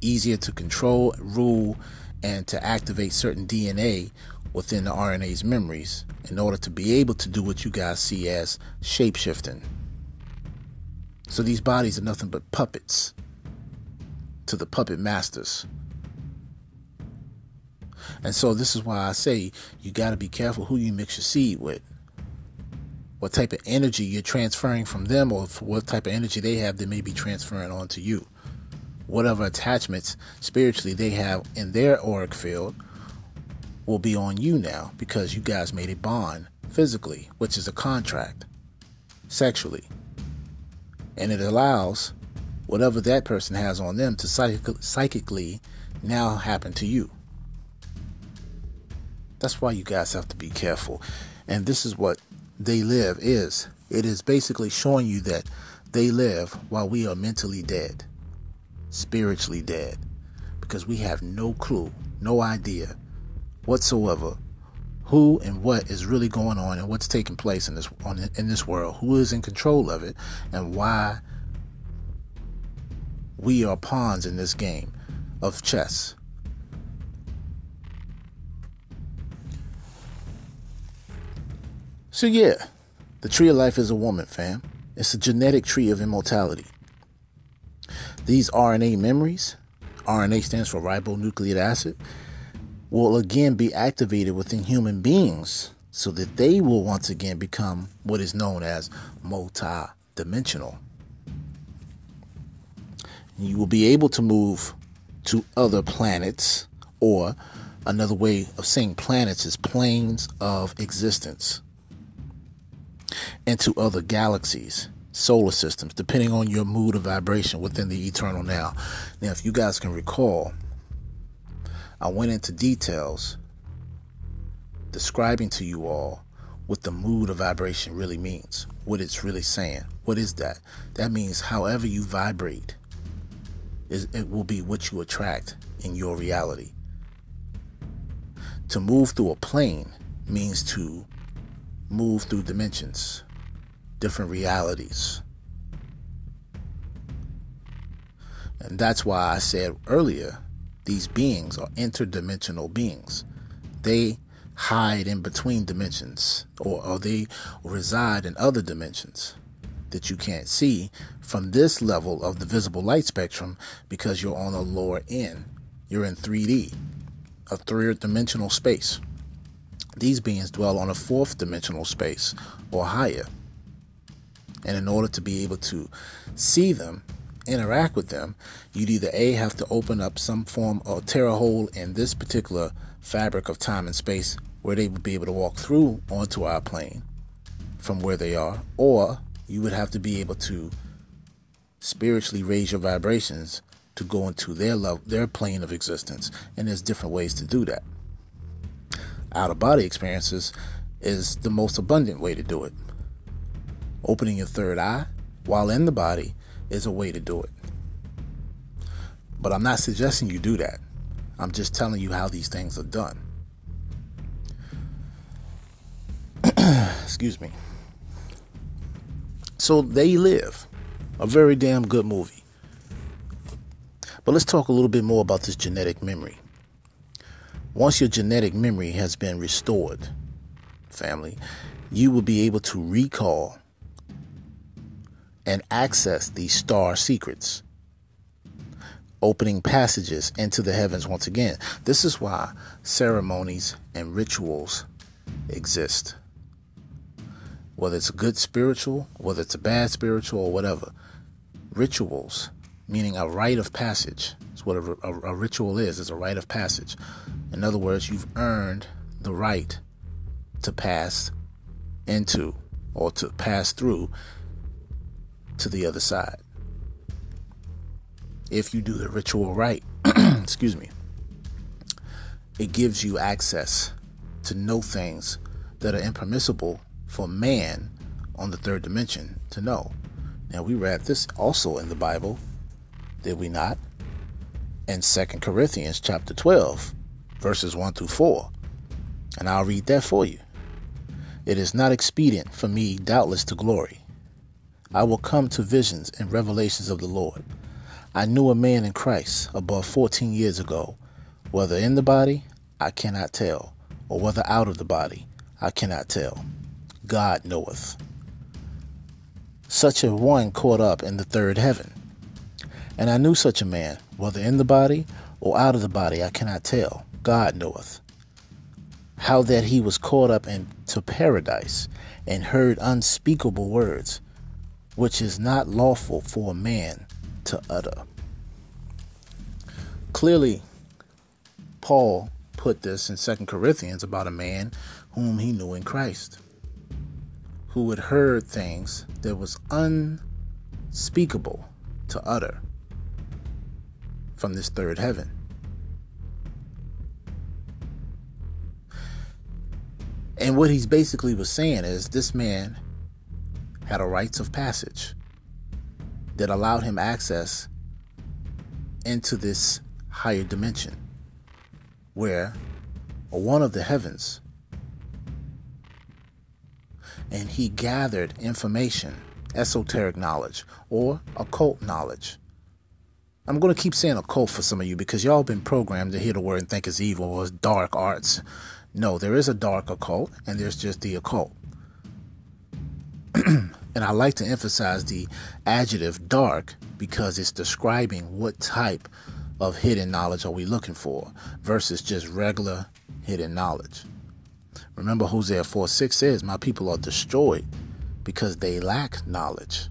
Easier to control, rule, and to activate certain DNA within the RNA's memories in order to be able to do what you guys see as shapeshifting. So these bodies are nothing but puppets to the puppet masters. And so this is why I say you got to be careful who you mix your seed with. What type of energy you're transferring from them, or what type of energy they have that may be transferring onto you. Whatever attachments spiritually they have in their auric field will be on you now because you guys made a bond physically, which is a contract, sexually. And it allows whatever that person has on them to psych- psychically now happen to you. That's why you guys have to be careful. And this is what they live is. It is basically showing you that they live while we are mentally dead, spiritually dead, because we have no clue, no idea whatsoever who and what is really going on and what's taking place in this on, in this world, who is in control of it, and why we are pawns in this game of chess. So yeah, the tree of life is a woman, fam. It's a genetic tree of immortality. These RNA memories, RNA stands for ribonucleic acid, will again be activated within human beings so that they will once again become what is known as multi dimensional. You will be able to move to other planets, or another way of saying planets is planes of existence, into other galaxies, solar systems, depending on your mood of vibration within the eternal now. Now, if you guys can recall, I went into details describing to you all what the mood of vibration really means, what it's really saying. What is that? That means however you vibrate, it will be what you attract in your reality. To move through a plane means to move through dimensions, different realities. And that's why I said earlier these beings are interdimensional beings. They hide in between dimensions or, or they reside in other dimensions that you can't see from this level of the visible light spectrum because you're on a lower end. You're in 3D, a third dimensional space. These beings dwell on a fourth dimensional space or higher. And in order to be able to see them, interact with them, you'd either A, have to open up some form or tear a hole in this particular fabric of time and space where they would be able to walk through onto our plane from where they are, or you would have to be able to spiritually raise your vibrations to go into their love, their plane of existence. And there's different ways to do that. Out of body experiences is the most abundant way to do it. Opening your third eye while in the body is a way to do it. But I'm not suggesting you do that. I'm just telling you how these things are done. Excuse me. So they live. A very damn good movie. But let's talk a little bit more about this genetic memory. Once your genetic memory has been restored, family, you will be able to recall and access these star secrets, opening passages into the heavens once again. This is why ceremonies and rituals exist. Whether it's a good spiritual, whether it's a bad spiritual, or whatever, rituals, meaning a rite of passage, is what a, a, a ritual is. It's a rite of passage. In other words, you've earned the right to pass into or to pass through to the other side. If you do the ritual right, excuse me, it gives you access to know things that are impermissible for man on the third dimension to know. Now we read this also in the Bible, did we not? In Second Corinthians chapter 12, verses 1 through 4. And I'll read that for you. It is not expedient for me, doubtless, to glory. I will come to visions and revelations of the Lord. I knew a man in Christ above 14 years ago, whether in the body, I cannot tell, or whether out of the body, I cannot tell. God knoweth. Such a one caught up in the third heaven. And I knew such a man, whether in the body or out of the body, I cannot tell. God knoweth. How that he was caught up into paradise and heard unspeakable words, which is not lawful for a man to utter. Clearly, Paul put this in Second Corinthians about a man whom he knew in Christ, who had heard things that was unspeakable to utter from this third heaven. And what he's basically was saying is this man had a rites of passage that allowed him access into this higher dimension where one of the heavens and he gathered information, esoteric knowledge, or occult knowledge. I'm going to keep saying occult for some of you because y'all been programmed to hear the word and think it's evil or it's dark arts. No, there is a dark occult and there's just the occult. and I like to emphasize the adjective dark because it's describing what type of hidden knowledge are we looking for versus just regular hidden knowledge. Remember, Hosea 4 6 says, My people are destroyed because they lack knowledge.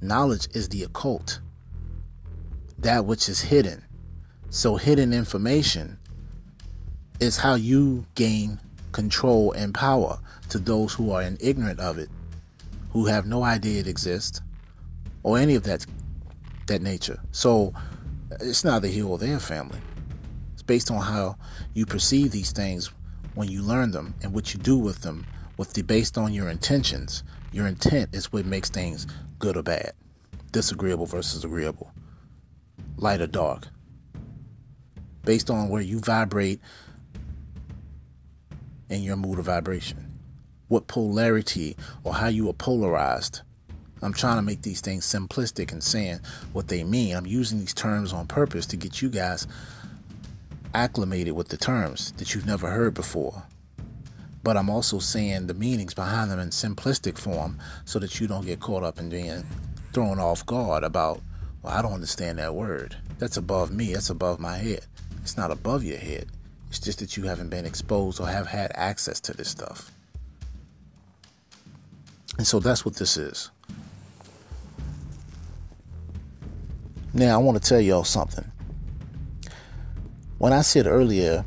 Knowledge is the occult, that which is hidden. So, hidden information is how you gain control and power to those who are ignorant of it, who have no idea it exists, or any of that that nature. So it's neither here or there, family. It's based on how you perceive these things when you learn them and what you do with them, with the based on your intentions. Your intent is what makes things good or bad, disagreeable versus agreeable, light or dark. Based on where you vibrate in your mood of vibration, what polarity or how you are polarized I'm trying to make these things simplistic and saying what they mean. I'm using these terms on purpose to get you guys acclimated with the terms that you've never heard before. But I'm also saying the meanings behind them in simplistic form so that you don't get caught up in being thrown off guard about, well, I don't understand that word. That's above me, that's above my head. It's not above your head. It's just that you haven't been exposed or have had access to this stuff. And so that's what this is. Now, I want to tell y'all something. When I said earlier,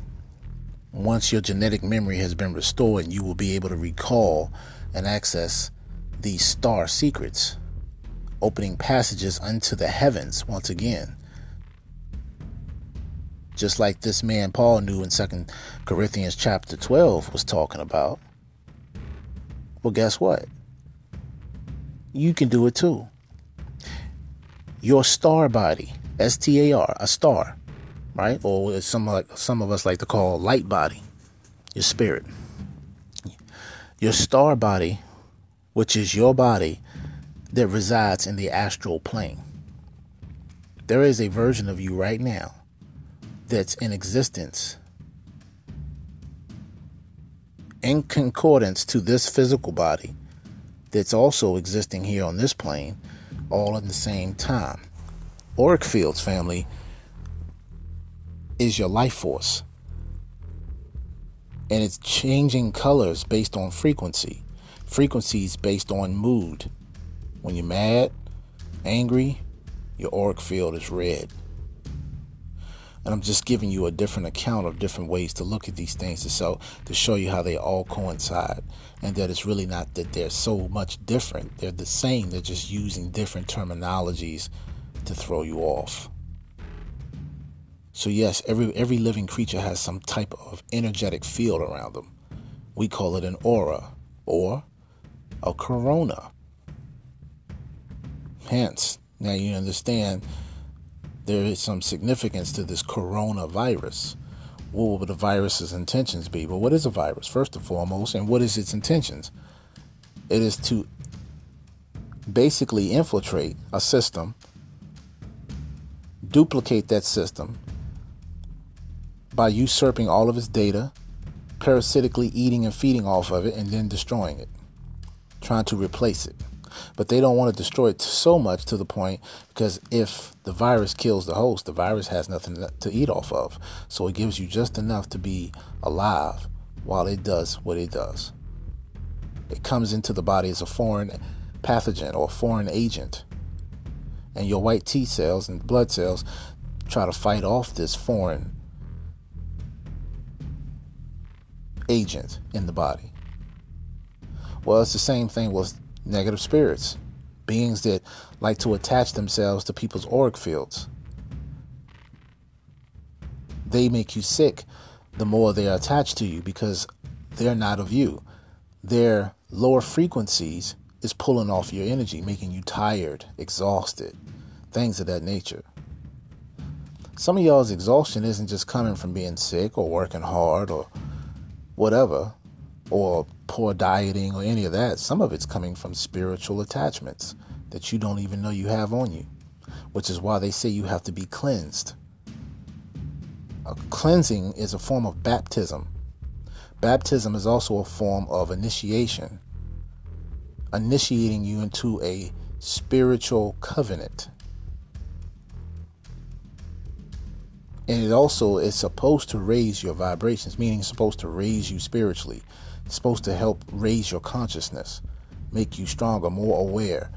once your genetic memory has been restored, you will be able to recall and access these star secrets, opening passages unto the heavens once again. Just like this man Paul knew in Second Corinthians chapter 12 was talking about. Well, guess what? You can do it too your star body, S T A R, a star, right? Or some like some of us like to call light body, your spirit. Your star body which is your body that resides in the astral plane. There is a version of you right now that's in existence in concordance to this physical body that's also existing here on this plane all at the same time. Auric fields, family, is your life force. And it's changing colors based on frequency, frequencies based on mood. When you're mad, angry, your auric field is red. And I'm just giving you a different account of different ways to look at these things to show, to show you how they all coincide. And that it's really not that they're so much different. They're the same. They're just using different terminologies to throw you off. So yes, every every living creature has some type of energetic field around them. We call it an aura or a corona. Hence, now you understand there is some significance to this coronavirus. What would the virus's intentions be? But what is a virus, first and foremost, and what is its intentions? It is to basically infiltrate a system, duplicate that system by usurping all of its data, parasitically eating and feeding off of it, and then destroying it, trying to replace it but they don't want to destroy it so much to the point because if the virus kills the host, the virus has nothing to eat off of. So it gives you just enough to be alive while it does what it does. It comes into the body as a foreign pathogen or foreign agent. And your white T cells and blood cells try to fight off this foreign agent in the body. Well, it's the same thing with negative spirits, beings that like to attach themselves to people's auric fields. They make you sick the more they are attached to you because they're not of you. Their lower frequencies is pulling off your energy, making you tired, exhausted, things of that nature. Some of y'all's exhaustion isn't just coming from being sick or working hard or whatever or poor dieting or any of that. Some of it's coming from spiritual attachments that you don't even know you have on you, which is why they say you have to be cleansed. A cleansing is a form of baptism. Baptism is also a form of initiation, initiating you into a spiritual covenant. And it also is supposed to raise your vibrations, meaning it's supposed to raise you spiritually supposed to help raise your consciousness, make you stronger, more aware,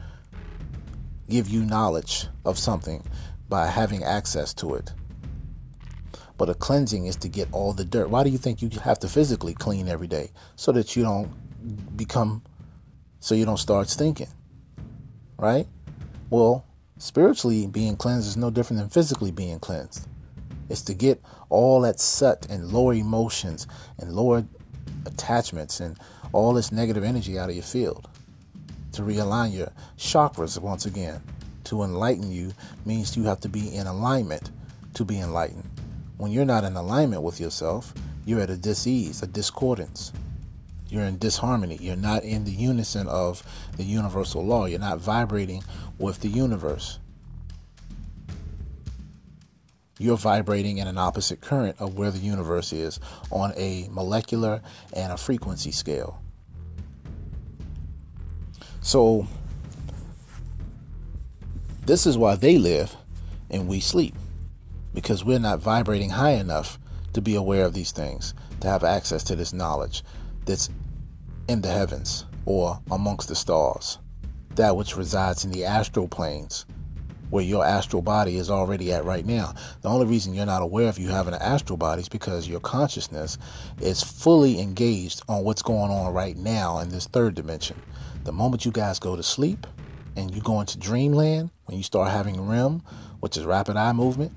give you knowledge of something by having access to it. But a cleansing is to get all the dirt. Why do you think you have to physically clean every day? So that you don't become, so you don't start stinking. Right? Well, spiritually being cleansed is no different than physically being cleansed. It's to get all that sut and lower emotions and lower attachments and all this negative energy out of your field. To realign your chakras once again. To enlighten you means you have to be in alignment to be enlightened. When you're not in alignment with yourself, you're at a disease, a discordance. You're in disharmony. You're not in the unison of the universal law. You're not vibrating with the universe you're vibrating in an opposite current of where the universe is on a molecular and a frequency scale. So, this is why they live and we sleep because we're not vibrating high enough to be aware of these things, to have access to this knowledge that's in the heavens or amongst the stars, that which resides in the astral planes where your astral body is already at right now. The only reason you're not aware of you having an astral body is because your consciousness is fully engaged on what's going on right now in this third dimension. The moment you guys go to sleep and you go into dreamland, when you start having REM, which is rapid eye movement,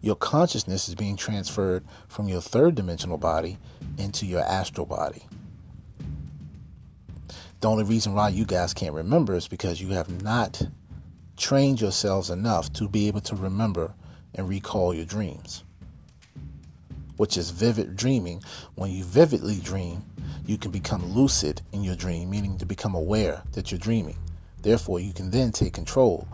your consciousness is being transferred from your third dimensional body into your astral body. The only reason why you guys can't remember is because you have not trained yourselves enough to be able to remember and recall your dreams, which is vivid dreaming. When you vividly dream, you can become lucid in your dream, meaning to become aware that you're dreaming. Therefore, you can then take control.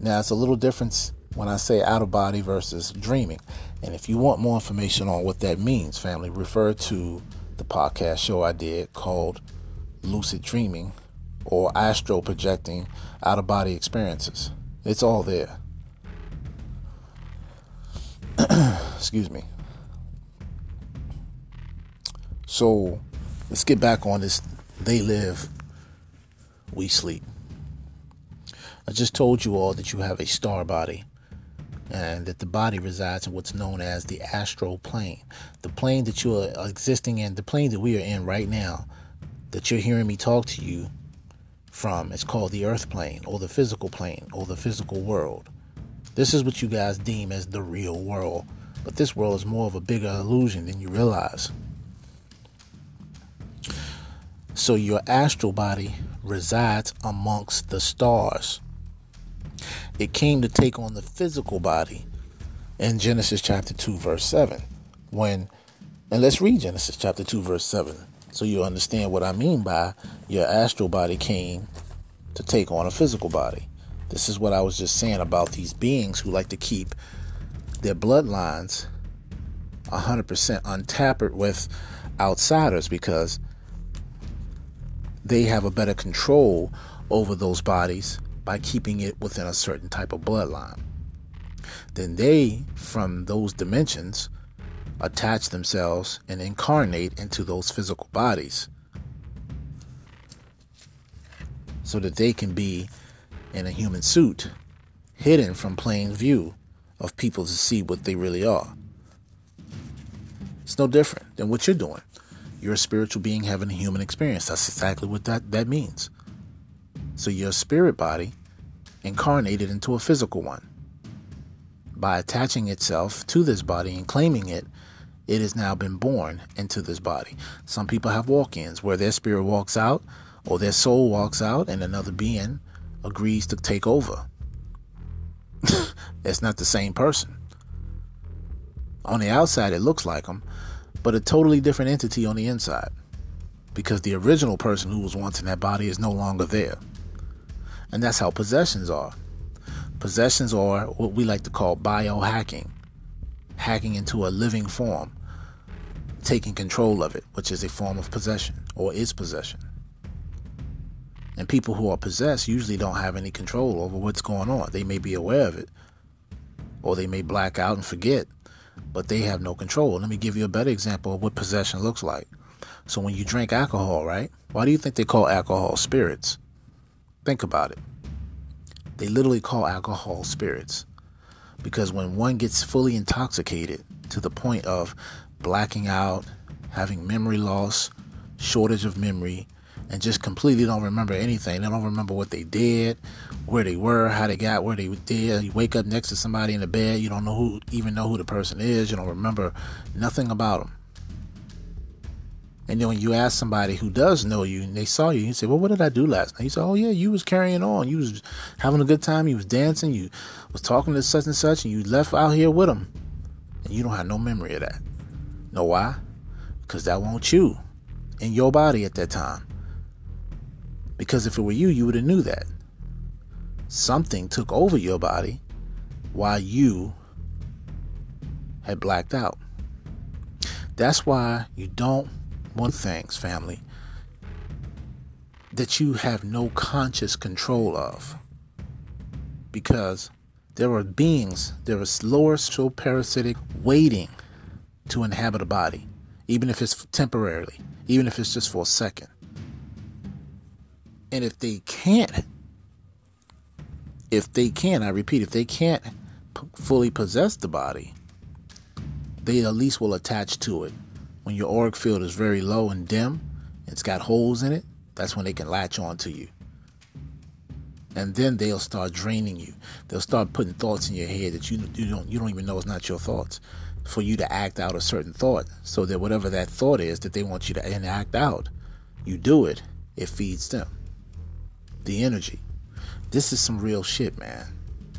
Now, it's a little difference when I say out of body versus dreaming. And if you want more information on what that means, family, refer to the podcast show I did called Lucid Dreaming or Astral Projecting Out of Body Experiences. It's all there. Excuse me. So let's get back on this. They live, we sleep. I just told you all that you have a star body and that the body resides in what's known as the astral plane. The plane that you are existing in, the plane that we are in right now, that you're hearing me talk to you from, It's called the earth plane or the physical plane or the physical world. This is what you guys deem as the real world, but this world is more of a bigger illusion than you realize. So your astral body resides amongst the stars it came to take on the physical body in Genesis chapter 2, verse 7. When, and let's read Genesis chapter 2, verse 7, so you understand what I mean by your astral body came to take on a physical body. This is what I was just saying about these beings who like to keep their bloodlines 100% untampered with outsiders because they have a better control over those bodies by keeping it within a certain type of bloodline. Then they, from those dimensions, attach themselves and incarnate into those physical bodies so that they can be in a human suit, hidden from plain view of people to see what they really are. It's no different than what you're doing. You're a spiritual being having a human experience. That's exactly what that, that means. So your spirit body incarnated into a physical one. By attaching itself to this body and claiming it, it has now been born into this body. Some people have walk ins where their spirit walks out or their soul walks out and another being agrees to take over. it's not the same person. On the outside, it looks like them, but a totally different entity on the inside because the original person who was once in that body is no longer there. And that's how possessions are. Possessions are what we like to call biohacking, hacking into a living form, taking control of it, which is a form of possession or is possession. And people who are possessed usually don't have any control over what's going on. They may be aware of it, or they may black out and forget, but they have no control. Let me give you a better example of what possession looks like. So when you drink alcohol, right? Why do you think they call alcohol spirits? Think about it. They literally call alcohol spirits because when one gets fully intoxicated to the point of blacking out, having memory loss, shortage of memory, and just completely don't remember anything. They don't remember what they did, where they were, how they got where they did. You wake up next to somebody in the bed, you don't know who even know who the person is. You don't remember nothing about them. And then when you ask somebody who does know you and they saw you, you say, Well, what did I do last night? You say, Oh yeah, you was carrying on. You was having a good time, you was dancing, you was talking to such and such, and you left out here with them. And you don't have no memory of that. Know why? Because that won't you in your body at that time. Because if it were you, you would have knew that. Something took over your body while you had blacked out. That's why you don't want things, family, that you have no conscious control of. Because there are beings, there is lower so parasitic waiting to inhabit a body, even if it's temporarily, even if it's just for a second. And if they can't, if they can, I repeat, if they can't p- fully possess the body, they at least will attach to it when your auric field is very low and dim, it's got holes in it, that's when they can latch on to you. And then they'll start draining you. They'll start putting thoughts in your head that you, you don't you don't even know it's not your thoughts. For you to act out a certain thought, so that whatever that thought is that they want you to enact out, you do it. It feeds them the energy. This is some real shit, man.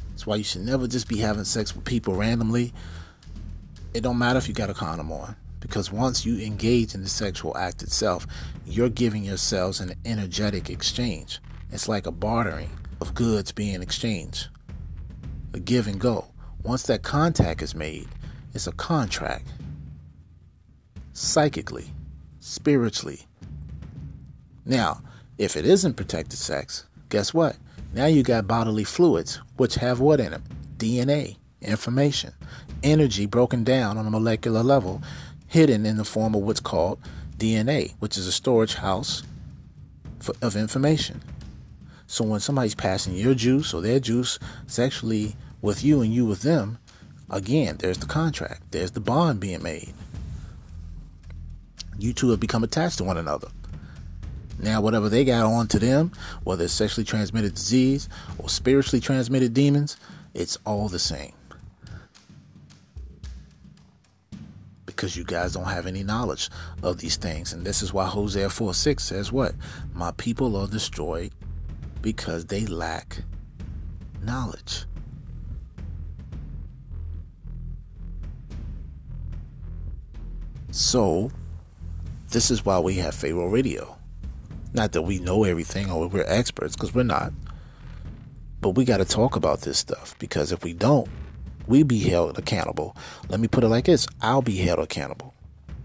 That's why you should never just be having sex with people randomly. It don't matter if you got a condom on Because once you engage in the sexual act itself, you're giving yourselves an energetic exchange. It's like a bartering of goods being exchanged, a give and go. Once that contact is made, it's a contract. Psychically, spiritually. Now, if it isn't protected sex, guess what? Now you got bodily fluids, which have what in them? DNA, information, energy broken down on a molecular level, hidden in the form of what's called DNA, which is a storage house for, of information. So when somebody's passing your juice or their juice sexually with you and you with them, again, there's the contract, there's the bond being made. You two have become attached to one another. Now, whatever they got on to them, whether it's sexually transmitted disease or spiritually transmitted demons, it's all the same. Because you guys don't have any knowledge of these things. And this is why Hosea 4 6 says, What? My people are destroyed because they lack knowledge. So, this is why we have Pharaoh Radio. Not that we know everything or we're experts, because we're not. But we got to talk about this stuff because if we don't, we be held accountable. Let me put it like this I'll be held accountable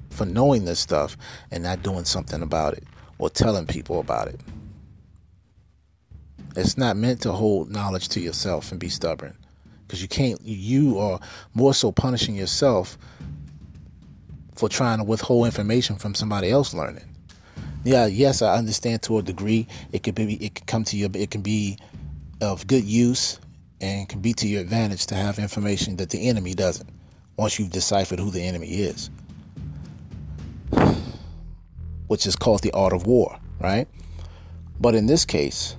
for knowing this stuff and not doing something about it or telling people about it. It's not meant to hold knowledge to yourself and be stubborn because you can't, you are more so punishing yourself for trying to withhold information from somebody else learning yeah, yes, I understand to a degree. It could be, it can come to you, it can be of good use and can be to your advantage to have information that the enemy doesn't. Once you've deciphered who the enemy is, which is called the art of war, right? But in this case,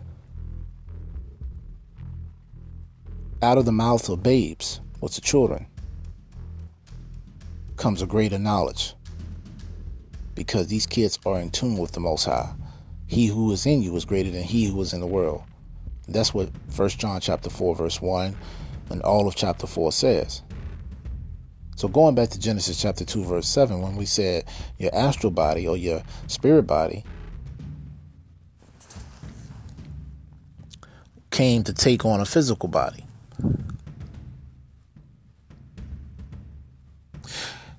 out of the mouth of babes, what's the children, comes a greater knowledge because these kids are in tune with the Most High. He who is in you is greater than he who is in the world. That's what First John chapter 4 verse 1 and all of chapter 4 says. So going back to Genesis chapter 2 verse 7 when we said your astral body or your spirit body came to take on a physical body.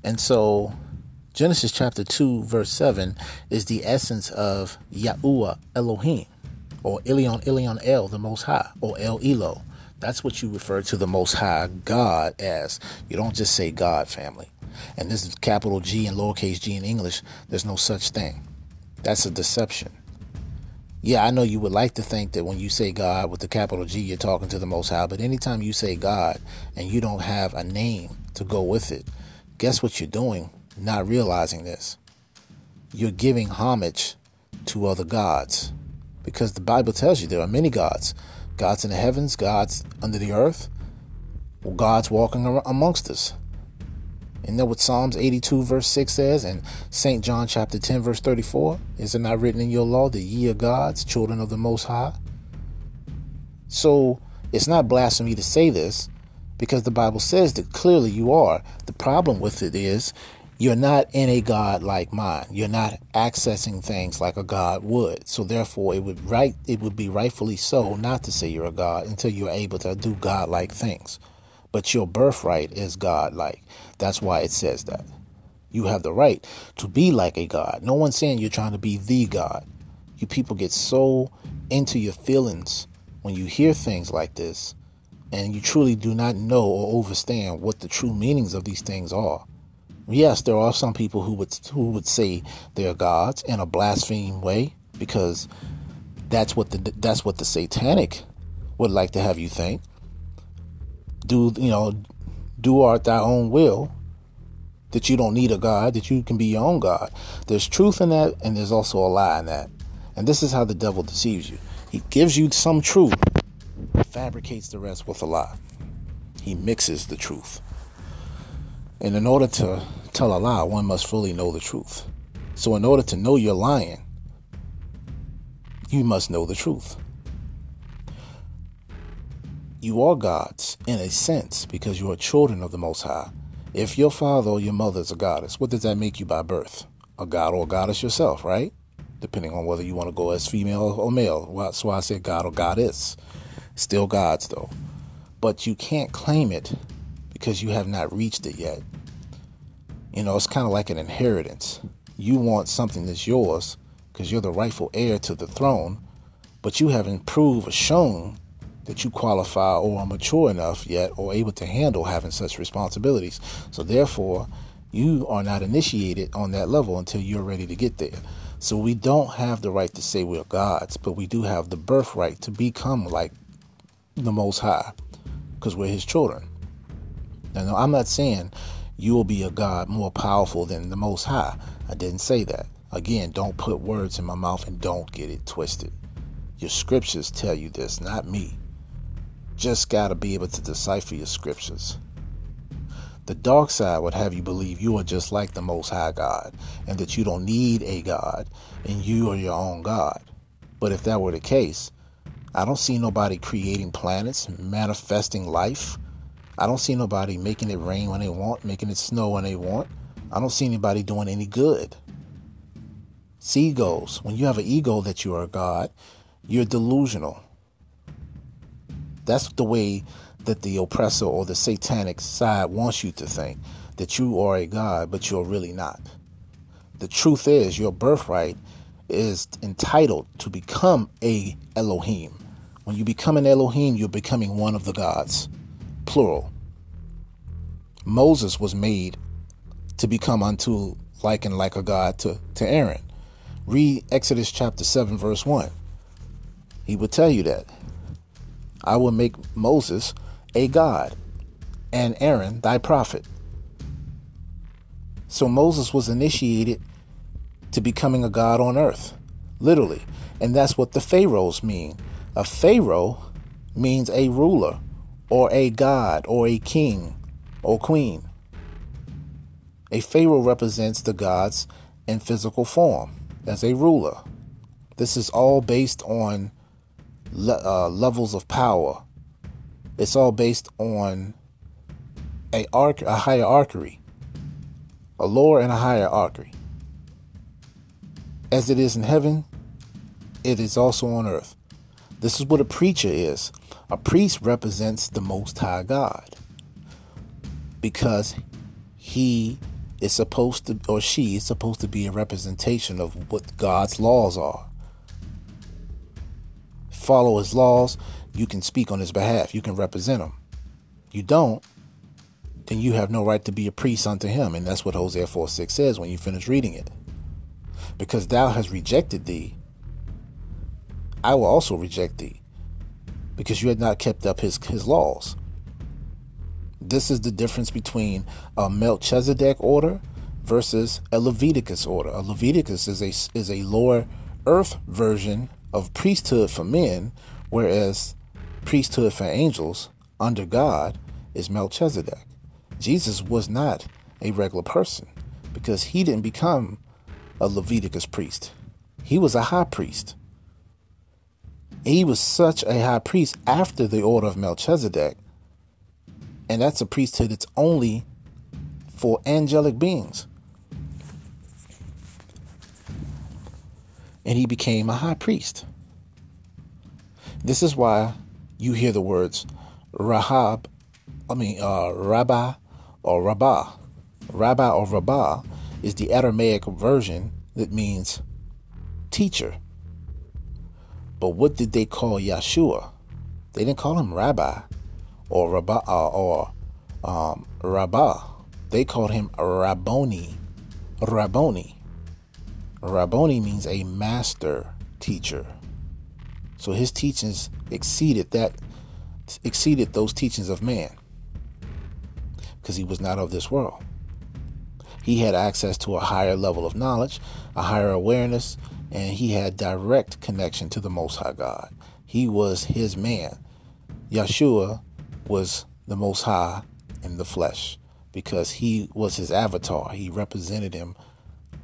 And so Genesis chapter 2, verse 7 is the essence of Yahuwah Elohim, or Elyon Elyon El, the Most High, or El Elo. That's what you refer to the Most High God as. You don't just say God, family. And this is capital G and lowercase g in English. There's no such thing. That's a deception. Yeah, I know you would like to think that when you say God with the capital G, you're talking to the Most High, but anytime you say God and you don't have a name to go with it, guess what you're doing? not realizing this. You're giving homage to other gods because the Bible tells you there are many gods gods in the heavens, gods under the earth, or gods walking amongst us. Isn't that what Psalms 82, verse 6 says? And St. John chapter 10, verse 34? Is it not written in your law that ye are gods, children of the Most High? So it's not blasphemy to say this because the Bible says that clearly you are. The problem with it is you're not in a God like mind. You're not accessing things like a God would. So therefore it would right it would be rightfully so not to say you're a God until you're able to do God like things. But your birthright is God like. That's why it says that. You have the right to be like a God. No one's saying you're trying to be the God. You people get so into your feelings when you hear things like this and you truly do not know or understand what the true meanings of these things are yes, there are some people who would who would say they're gods in a blaspheme way because that's what the that's what the satanic would like to have you think. Do you know? Do art thy own will. That you don't need a God. That you can be your own God. There's truth in that, and there's also a lie in that. And this is how the devil deceives you. He gives you some truth, fabricates the rest with a lie. He mixes the truth. And in order to tell a lie, one must fully know the truth. So, in order to know you're lying, you must know the truth. You are gods in a sense because you are children of the Most High. If your father or your mother is a goddess, what does that make you by birth? A god or a goddess yourself, right? Depending on whether you want to go as female or male. Why I said god or goddess. Still gods, though. But you can't claim it because you have not reached it yet. You know, it's kind of like an inheritance. You want something that's yours because you're the rightful heir to the throne, but you haven't proved or shown that you qualify or are mature enough yet or able to handle having such responsibilities. So therefore, you are not initiated on that level until you're ready to get there. So we don't have the right to say we're gods, but we do have the birthright to become like the Most High because we're His children. Now, I'm not saying you will be a God more powerful than the Most High. I didn't say that. Again, don't put words in my mouth and don't get it twisted. Your scriptures tell you this, not me. Just got to be able to decipher your scriptures. The dark side would have you believe you are just like the Most High God and that you don't need a God and you are your own God. But if that were the case, I don't see nobody creating planets, manifesting life. I don't see nobody making it rain when they want, making it snow when they want. I don't see anybody doing any good. See egos. When you have an ego that you are a God, you're delusional. That's the way that the oppressor or the satanic side wants you to think that you are a God, but you're really not. The truth is, your birthright is entitled to become a Elohim. When you become an Elohim, you're becoming one of the gods, plural. Moses was made to become unto like and like a god to, to Aaron. Read Exodus chapter 7, verse 1. He would tell you that. I will make Moses a god, and Aaron thy prophet. So Moses was initiated to becoming a god on earth, literally. And that's what the pharaohs mean. A pharaoh means a ruler, or a god, or a king, or queen. A pharaoh represents the gods in physical form as a ruler. This is all based on le- uh, levels of power. It's all based on a, a hierarchy, a lower and a higher hierarchy. As it is in heaven, it is also on earth. This is what a preacher is. A priest represents the Most High God because he is supposed to, or she is supposed to be a representation of what God's laws are. Follow his laws, you can speak on his behalf, you can represent him. You don't, then you have no right to be a priest unto him. And that's what Hosea 4 6 says when you finish reading it. Because thou hast rejected thee, I will also reject thee, because you had not kept up his, his laws. This is the difference between a Melchizedek order versus a Leviticus order. A Leviticus is a is a lower earth version of priesthood for men, whereas priesthood for angels under God is Melchizedek. Jesus was not a regular person because he didn't become a Leviticus priest. He was a high priest. He was such a high priest after the order of Melchizedek and that's a priesthood that's only for angelic beings. And he became a high priest. This is why you hear the words Rahab, I mean, uh, Rabbi or Rabbah. Rabbi or Rabbah is the Aramaic version that means teacher. But what did they call Yeshua? They didn't call him Rabbi or Rabbah uh, or um, Rabbah. They called him Rabboni. Rabboni. Rabboni means a master teacher. So his teachings exceeded that exceeded those teachings of man because he was not of this world. He had access to a higher level of knowledge, a higher awareness, and he had direct connection to the Most High God. He was his man. Yeshua was the Most High in the flesh because he was his avatar. He represented him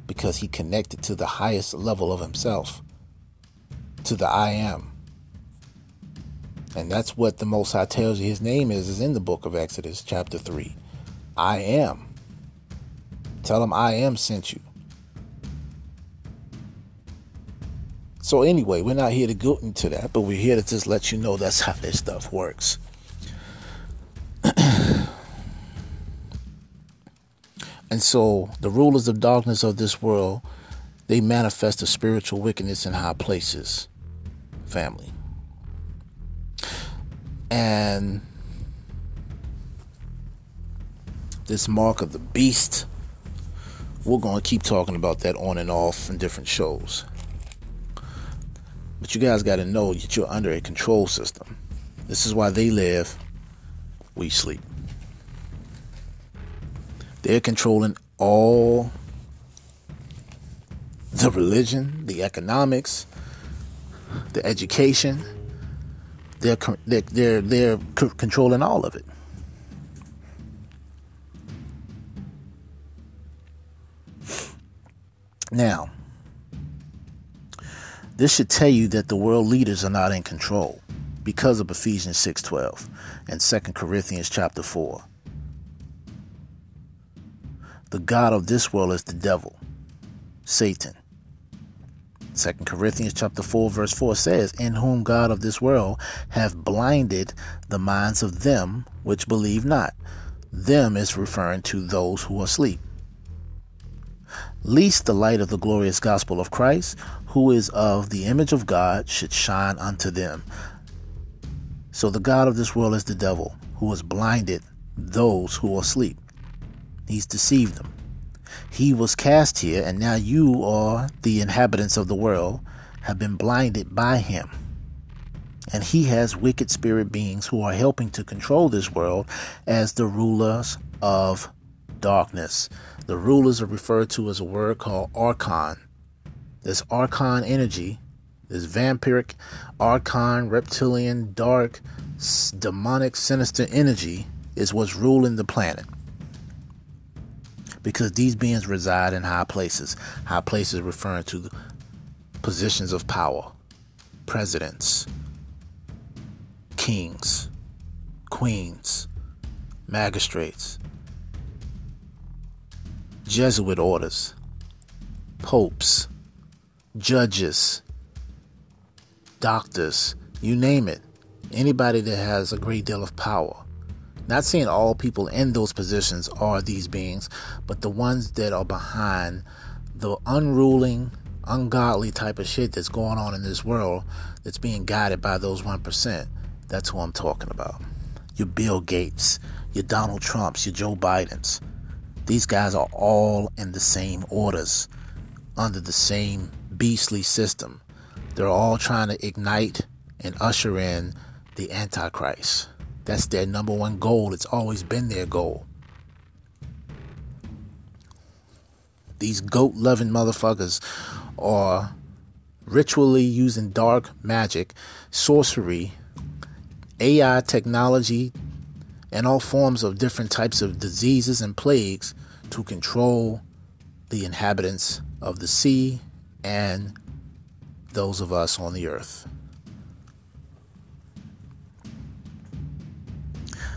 because he connected to the highest level of himself, to the I am. And that's what the Most High tells you his name is, is in the book of Exodus, chapter 3. I am. Tell them I am sent you. So anyway, we're not here to go into that, but we're here to just let you know that's how this stuff works. and so the rulers of darkness of this world, they manifest the spiritual wickedness in high places. Family. And this mark of the beast, we're going to keep talking about that on and off in different shows. But you guys got to know that you're under a control system. This is why they live, we sleep. They're controlling all the religion, the economics, the education. They're they're they're, they're controlling all of it. Now, this should tell you that the world leaders are not in control because of Ephesians 6:12 and 2 Corinthians chapter 4. The god of this world is the devil, Satan. 2 Corinthians chapter 4 verse 4 says, "In whom God of this world have blinded the minds of them which believe not." Them is referring to those who are asleep Least the light of the glorious gospel of Christ, who is of the image of God, should shine unto them. So the God of this world is the devil, who has blinded those who are asleep. He's deceived them. He was cast here, and now you are the inhabitants of the world, have been blinded by him. And he has wicked spirit beings who are helping to control this world as the rulers of darkness. The rulers are referred to as a word called archon. This archon energy, this vampiric, archon, reptilian, dark, demonic, sinister energy is what's ruling the planet. Because these beings reside in high places. High places referring to positions of power, presidents, kings, queens, magistrates, Jesuit orders, popes, judges, doctors, you name it. Anybody that has a great deal of power. Not saying all people in those positions are these beings, but the ones that are behind the unruling, ungodly type of shit that's going on in this world that's being guided by those 1%. That's who I'm talking about. Your Bill Gates, your Donald Trumps, your Joe Bidens. These guys are all in the same orders, under the same beastly system. They're all trying to ignite and usher in the Antichrist. That's their number one goal. It's always been their goal. These goat loving motherfuckers are ritually using dark magic, sorcery, AI technology and all forms of different types of diseases and plagues to control the inhabitants of the sea and those of us on the earth.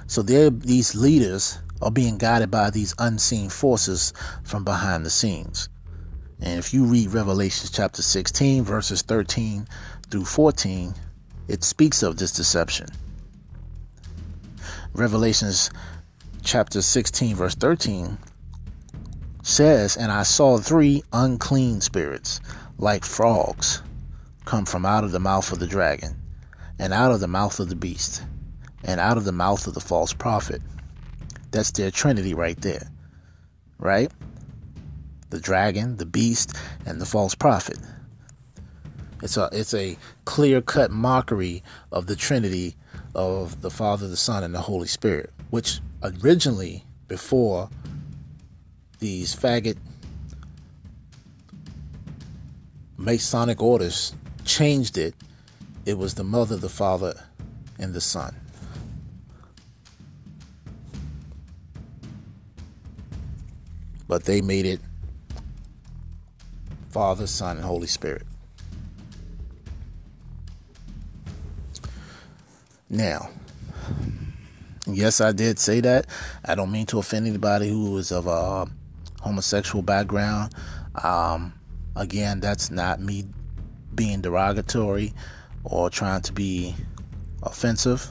So these leaders are being guided by these unseen forces from behind the scenes. And if you read Revelation chapter 16, verses 13 through 14, it speaks of this deception. Revelations chapter 16, verse 13 says, And I saw three unclean spirits, like frogs, come from out of the mouth of the dragon, and out of the mouth of the beast, and out of the mouth of the false prophet. That's their trinity right there. Right? The dragon, the beast, and the false prophet. It's a it's a clear cut mockery of the Trinity of the Father, the Son, and the Holy Spirit, which originally, before these faggot Masonic orders changed it, it was the Mother, the Father, and the Son. But they made it Father, Son, and Holy Spirit. Now, Yes, I did say that. I don't mean to offend anybody who is of a homosexual background. Um, again, that's not me being derogatory or trying to be offensive.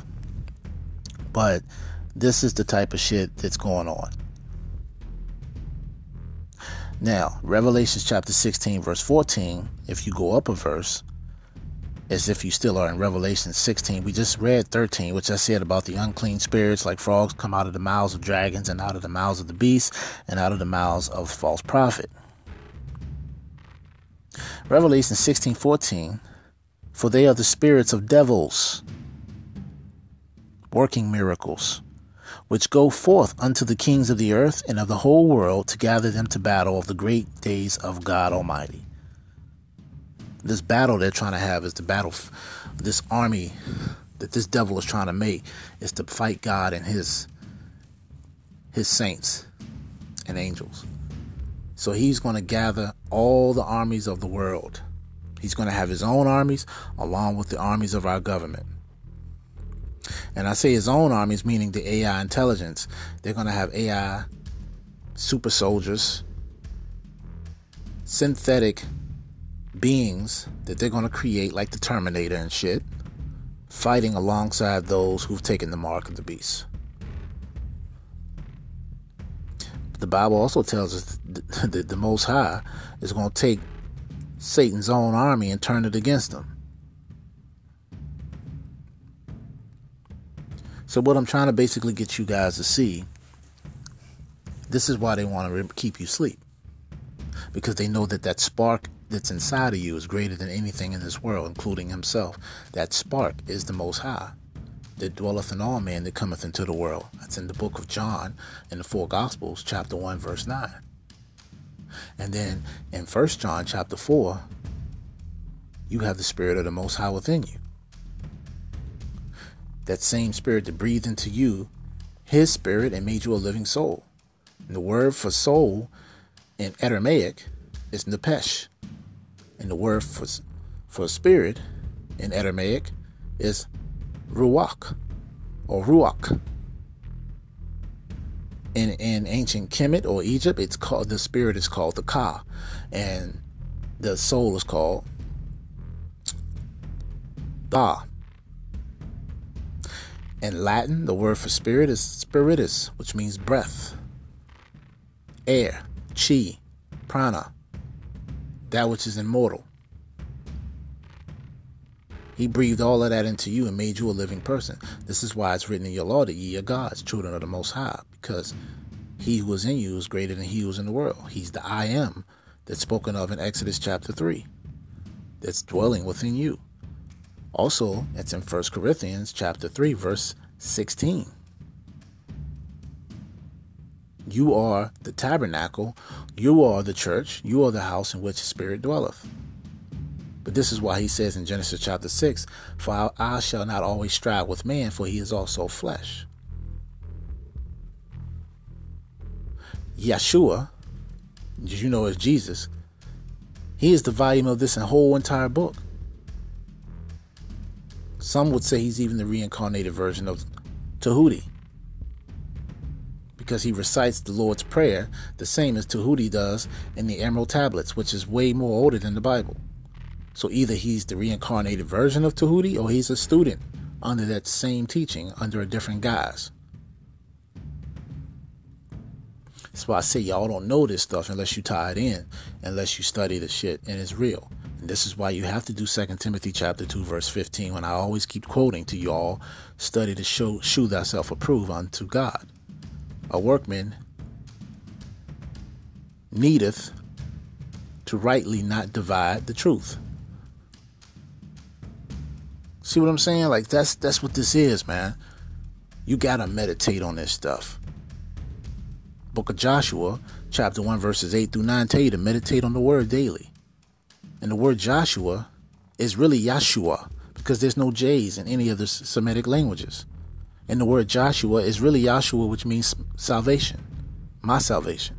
But this is the type of shit that's going on. Now, Revelations chapter 16, verse 14, if you go up a verse, as if you still are in Revelation 16. We just read 13, which I said about the unclean spirits like frogs come out of the mouths of dragons and out of the mouths of the beasts and out of the mouths of false prophet. Revelation 16, 14, for they are the spirits of devils working miracles which go forth unto the kings of the earth and of the whole world to gather them to battle of the great days of God Almighty. This battle they're trying to have is the battle, this army that this devil is trying to make is to fight God and his his saints and angels. So he's going to gather all the armies of the world. He's going to have his own armies along with the armies of our government. And I say his own armies, meaning the AI intelligence. They're going to have AI super soldiers, synthetic beings that they're going to create, like the Terminator and shit, fighting alongside those who've taken the mark of the beast. The Bible also tells us that the Most High is going to take Satan's own army and turn it against them. So, what I'm trying to basically get you guys to see this is why they want to keep you asleep. Because they know that that spark that's inside of you is greater than anything in this world, including himself. That spark is the Most High that dwelleth in all men that cometh into the world. That's in the book of John, in the four Gospels, chapter 1, verse 9. And then in First John, chapter 4, you have the Spirit of the Most High within you that same spirit that breathed into you his spirit and made you a living soul. And the word for soul in Aramaic is nepesh. And the word for, for spirit in Aramaic is ruach or ruach. In, in ancient Kemet or Egypt, it's called the spirit is called the Ka, and the soul is called Ba. In Latin, the word for spirit is spiritus, which means breath, air, chi, prana, that which is immortal. He breathed all of that into you and made you a living person. This is why it's written in your law that ye are gods, children of the Most High, because he who is in you is greater than he who is in the world. He's the I am that's spoken of in Exodus chapter 3, that's dwelling within you. Also, it's in 1 Corinthians chapter 3 verse 16. You are the tabernacle, you are the church, you are the house in which the Spirit dwelleth. But this is why he says in Genesis chapter 6 For I shall not always strive with man, for he is also flesh. Yeshua, did you know is Jesus, he is the volume of this whole entire book. Some would say he's even the reincarnated version of Tahuti because he recites the Lord's Prayer the same as Tahuti does in the Emerald Tablets, which is way more older than the Bible. So either he's the reincarnated version of Tahuti or he's a student under that same teaching under a different guise. That's why I say y'all don't know this stuff unless you tie it in, unless you study the shit and it's real. And this is why you have to do 2 Timothy chapter 2 verse 15 when I always keep quoting to you all, study to show shew thyself approved unto God. A workman needeth to rightly not divide the truth. See what I'm saying? Like that's that's what this is, man. You gotta meditate on this stuff. Book of Joshua, chapter 1, verses 8 through 9 tell you to meditate on the word daily. And the word Joshua is really Yahshua because there's no J's in any of the Semitic languages. And the word Joshua is really Yahshua, which means salvation, my salvation.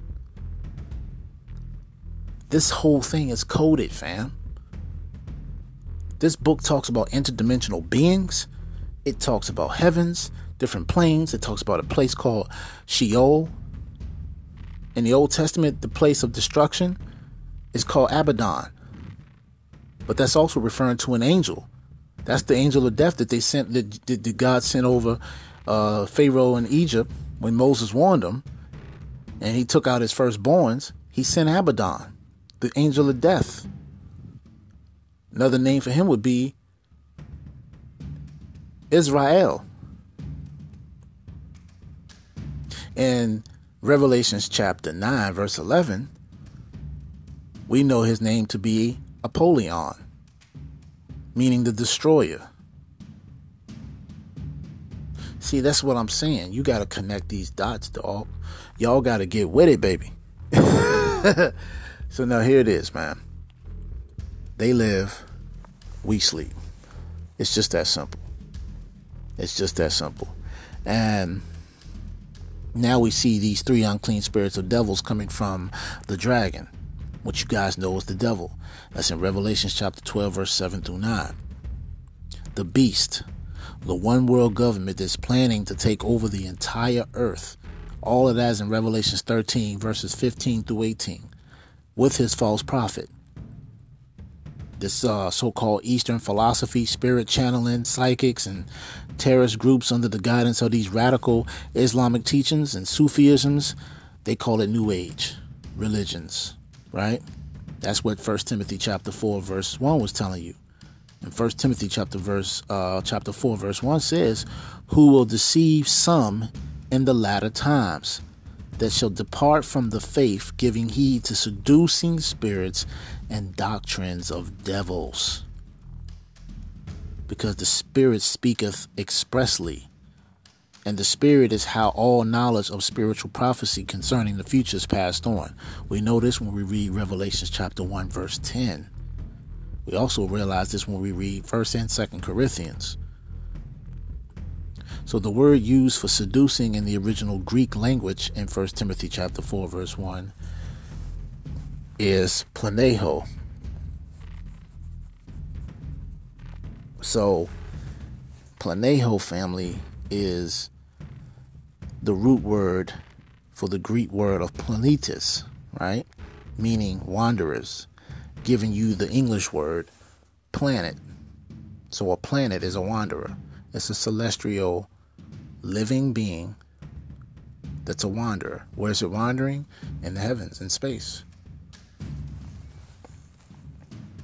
This whole thing is coded, fam. This book talks about interdimensional beings. It talks about heavens, different planes. It talks about a place called Sheol. In the Old Testament, the place of destruction is called Abaddon. But that's also referring to an angel. That's the angel of death that they sent, that, that God sent over uh, Pharaoh in Egypt when Moses warned him and he took out his firstborns. He sent Abaddon, the angel of death. Another name for him would be Azrael. In Revelations chapter 9, verse 11, we know his name to be Apollyon, meaning the destroyer. See, that's what I'm saying. You got to connect these dots, dog. Y'all got to get with it, baby. so now here it is, man. They live, we sleep. It's just that simple. It's just that simple. And now we see these three unclean spirits of devils coming from the dragon, which you guys know is the devil. That's in Revelation chapter 12, verse 7 through 9. The beast, the one world government that's planning to take over the entire earth. All of that is in Revelations 13, verses 15 through 18, with his false prophet this uh, so-called Eastern philosophy, spirit channeling, psychics, and terrorist groups under the guidance of these radical Islamic teachings and Sufisms, they call it New Age religions, right? That's what First Timothy chapter four verse one was telling you. In First Timothy chapter verse uh, chapter four verse one says, "Who will deceive some in the latter times." that shall depart from the faith, giving heed to seducing spirits and doctrines of devils. Because the Spirit speaketh expressly, and the Spirit is how all knowledge of spiritual prophecy concerning the future is passed on. We know this when we read Revelations chapter 1, verse 10. We also realize this when we read 1st and 2nd Corinthians. So the word used for seducing in the original Greek language in 1 Timothy chapter 4 verse 1 is planeho. So, planeho family is the root word for the Greek word of planetus, right? Meaning wanderers, giving you the English word planet. So, a planet is a wanderer, it's a celestial living being that's a wanderer. Where's it wandering? In the heavens, in space.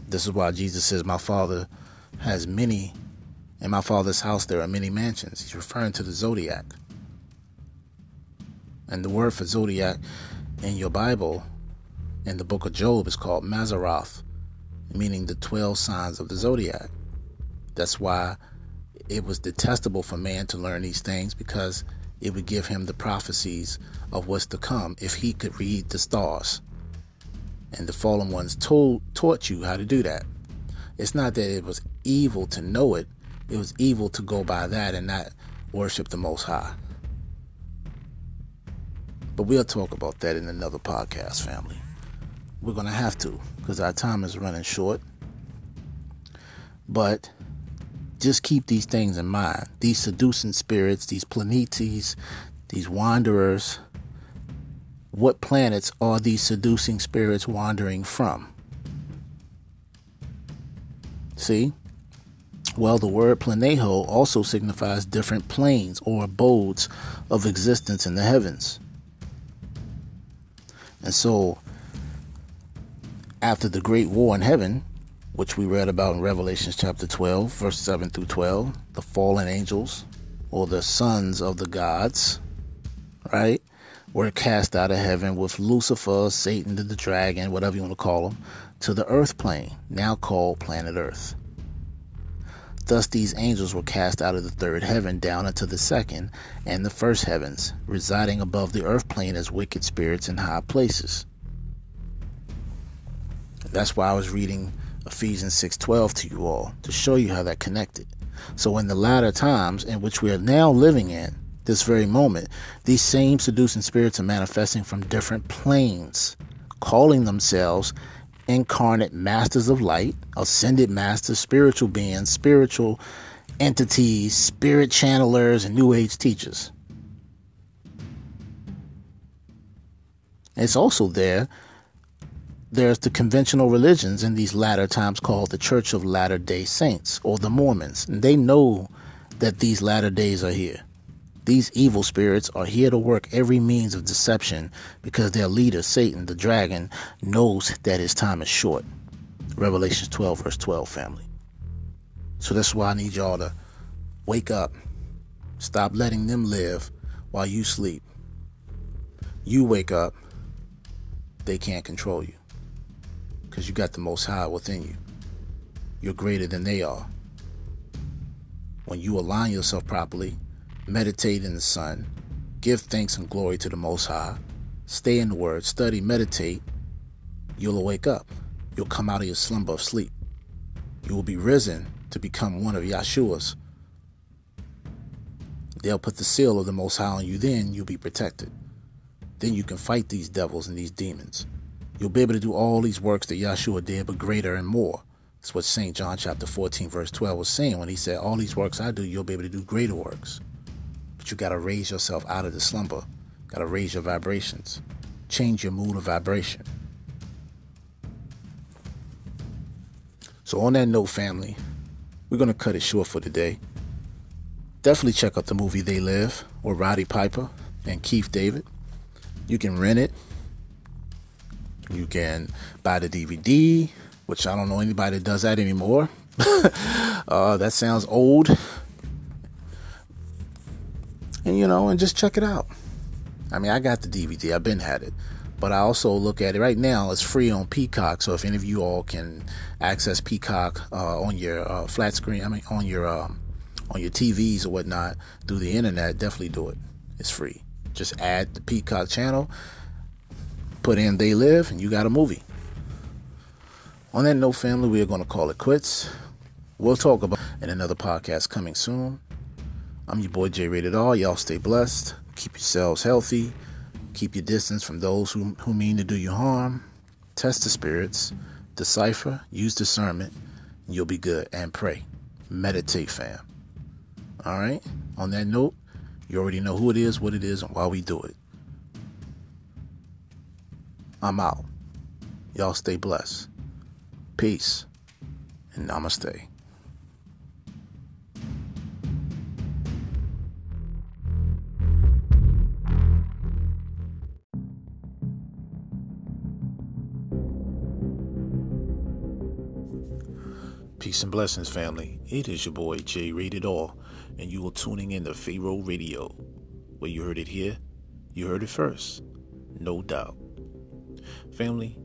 This is why Jesus says, My Father has many, in my Father's house there are many mansions. He's referring to the zodiac. And the word for zodiac in your Bible, in the book of Job, is called Mazzaroth, meaning the 12 signs of the zodiac. That's why it was detestable for man to learn these things because it would give him the prophecies of what's to come if he could read the stars and the fallen ones told taught you how to do that. It's not that it was evil to know it, it was evil to go by that and not worship the Most High. But we'll talk about that in another podcast, family. We're going to have to because our time is running short. But just keep these things in mind. These seducing spirits, these planetes, these wanderers, what planets are these seducing spirits wandering from? See? Well, the word planeho also signifies different planes or abodes of existence in the heavens. And so, after the great war in heaven, which we read about in Revelation chapter 12, verse 7 through 12, the fallen angels or the sons of the gods, right? were cast out of heaven with Lucifer, Satan, the dragon, whatever you want to call him, to the earth plane, now called planet Earth. Thus, these angels were cast out of the third heaven down into the second and the first heavens, residing above the earth plane as wicked spirits in high places. That's why I was reading Ephesians 6:12 to you all to show you how that connected. So in the latter times in which we are now living in, this very moment, these same seducing spirits are manifesting from different planes, calling themselves incarnate masters of light, ascended masters, spiritual beings, spiritual entities, spirit channelers, and New Age teachers. It's also there. There's the conventional religions in these latter times called the Church of Latter day Saints or the Mormons. And they know that these latter days are here. These evil spirits are here to work every means of deception because their leader, Satan, the dragon, knows that his time is short. Revelation 12, verse 12, family. So that's why I need y'all to wake up. Stop letting them live while you sleep. You wake up, they can't control you because you got the Most High within you. You're greater than they are. When you align yourself properly, meditate in the sun, give thanks and glory to the Most High, stay in the Word, study, meditate, you'll wake up. You'll come out of your slumber of sleep. You will be risen to become one of Yahshua's. They'll put the seal of the Most High on you, then you'll be protected. Then you can fight these devils and these demons. You'll be able to do all these works that Yahshua did, but greater and more. That's what St. John chapter 14, verse 12 was saying when he said, All these works I do, you'll be able to do greater works. But you got to raise yourself out of the slumber. Got to raise your vibrations. Change your mood of vibration. So, on that note, family, we're going to cut it short for today. Definitely check out the movie They Live with Roddy Piper and Keith David. You can rent it. You can buy the DVD, which I don't know anybody that does that anymore. uh, that sounds old you know, and just check it out. I mean, I got the DVD. I've been had it, but I also look at it right now. It's free on Peacock, so if any of you all can access Peacock uh, on your uh, flat screen, I mean, on your um, on your TVs or whatnot through the internet, definitely do it. It's free. Just add the Peacock channel, put in "They Live," and you got a movie. On that note, family, we are going to call it quits. We'll talk about in another podcast coming soon. I'm your boy J Rated R. Y'all stay blessed. Keep yourselves healthy. Keep your distance from those who, who mean to do you harm. Test the spirits. Decipher. Use discernment. You'll be good. And pray. Meditate, fam. All right? On that note, you already know who it is, what it is, and why we do it. I'm out. Y'all stay blessed. Peace. And namaste. Peace and blessings, family. It is your boy J Rated R, and you are tuning in to Pharaoh Radio. Where you heard it here, you heard it first, no doubt. Family,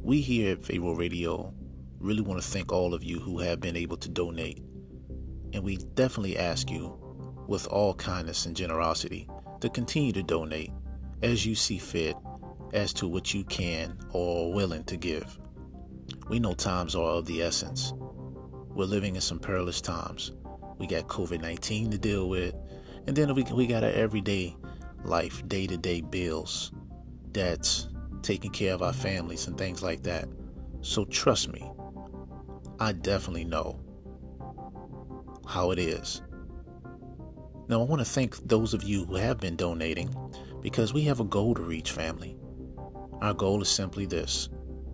we here at Pharaoh Radio really want to thank all of you who have been able to donate, and we definitely ask you, with all kindness and generosity, to continue to donate as you see fit as to what you can or are willing to give. We know times are of the essence. We're living in some perilous times. We got COVID 19 to deal with, and then we, we got our everyday life, day to day bills, debts, taking care of our families, and things like that. So trust me, I definitely know how it is. Now, I want to thank those of you who have been donating because we have a goal to reach, family. Our goal is simply this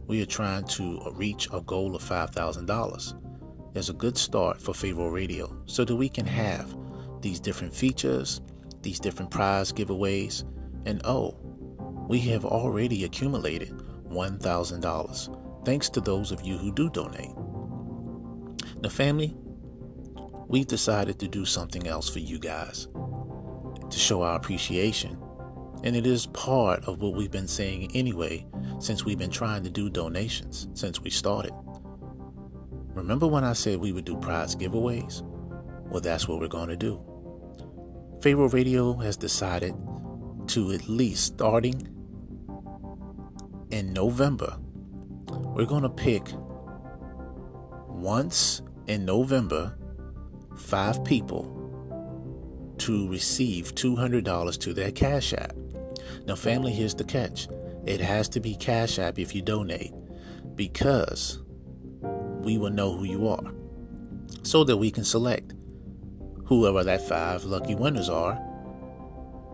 we are trying to reach a goal of $5,000. There's a good start for Pharaoh Radio so that we can have these different features, these different prize giveaways, and oh, we have already accumulated $1,000 thanks to those of you who do donate. Now, family, we've decided to do something else for you guys to show our appreciation. And it is part of what we've been saying anyway since we've been trying to do donations since we started. Remember when I said we would do prize giveaways? Well, that's what we're going to do. Pharaoh Radio has decided to at least starting in November, we're going to pick once in November five people to receive $200 to their Cash App. Now, family, here's the catch it has to be Cash App if you donate because we will know who you are. so that we can select whoever that five lucky winners are,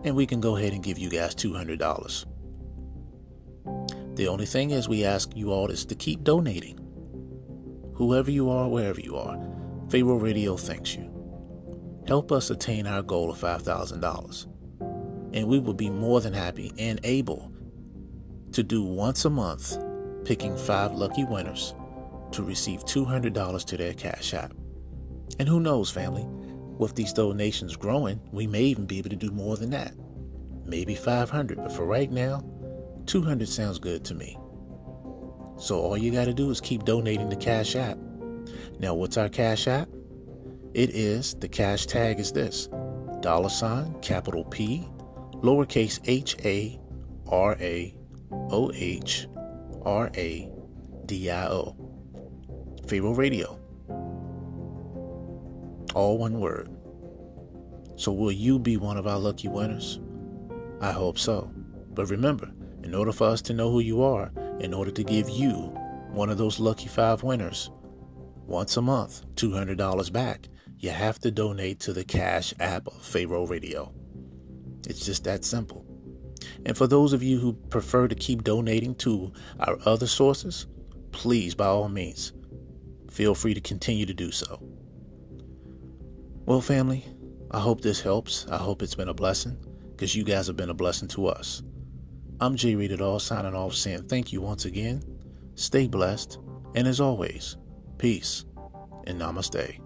and we can go ahead and give you guys $200. The only thing is, we ask you all is to keep donating. Whoever you are, wherever you are, Pharaoh Radio thanks you. Help us attain our goal of $5,000. And we will be more than happy and able to do once a month picking five lucky winners to receive $200 to their Cash App. And who knows, family, with these donations growing, we may even be able to do more than that. Maybe 500, but for right now, 200 sounds good to me. So all you got to do is keep donating to Cash App. Now, what's our Cash App? It is, the cash tag is this dollar sign, capital P, lowercase h a r a o h r a d i o. Pharaoh Radio. All one word. So, will you be one of our lucky winners? I hope so. But remember, in order for us to know who you are, in order to give you one of those lucky five winners once a month, $200 back, you have to donate to the Cash App of Pharaoh Radio. It's just that simple. And for those of you who prefer to keep donating to our other sources, please, by all means, feel free to continue to do so. Well, family, I hope this helps. I hope it's been a blessing because you guys have been a blessing to us. I'm J Rated R signing off saying thank you once again. Stay blessed. And as always, peace and namaste.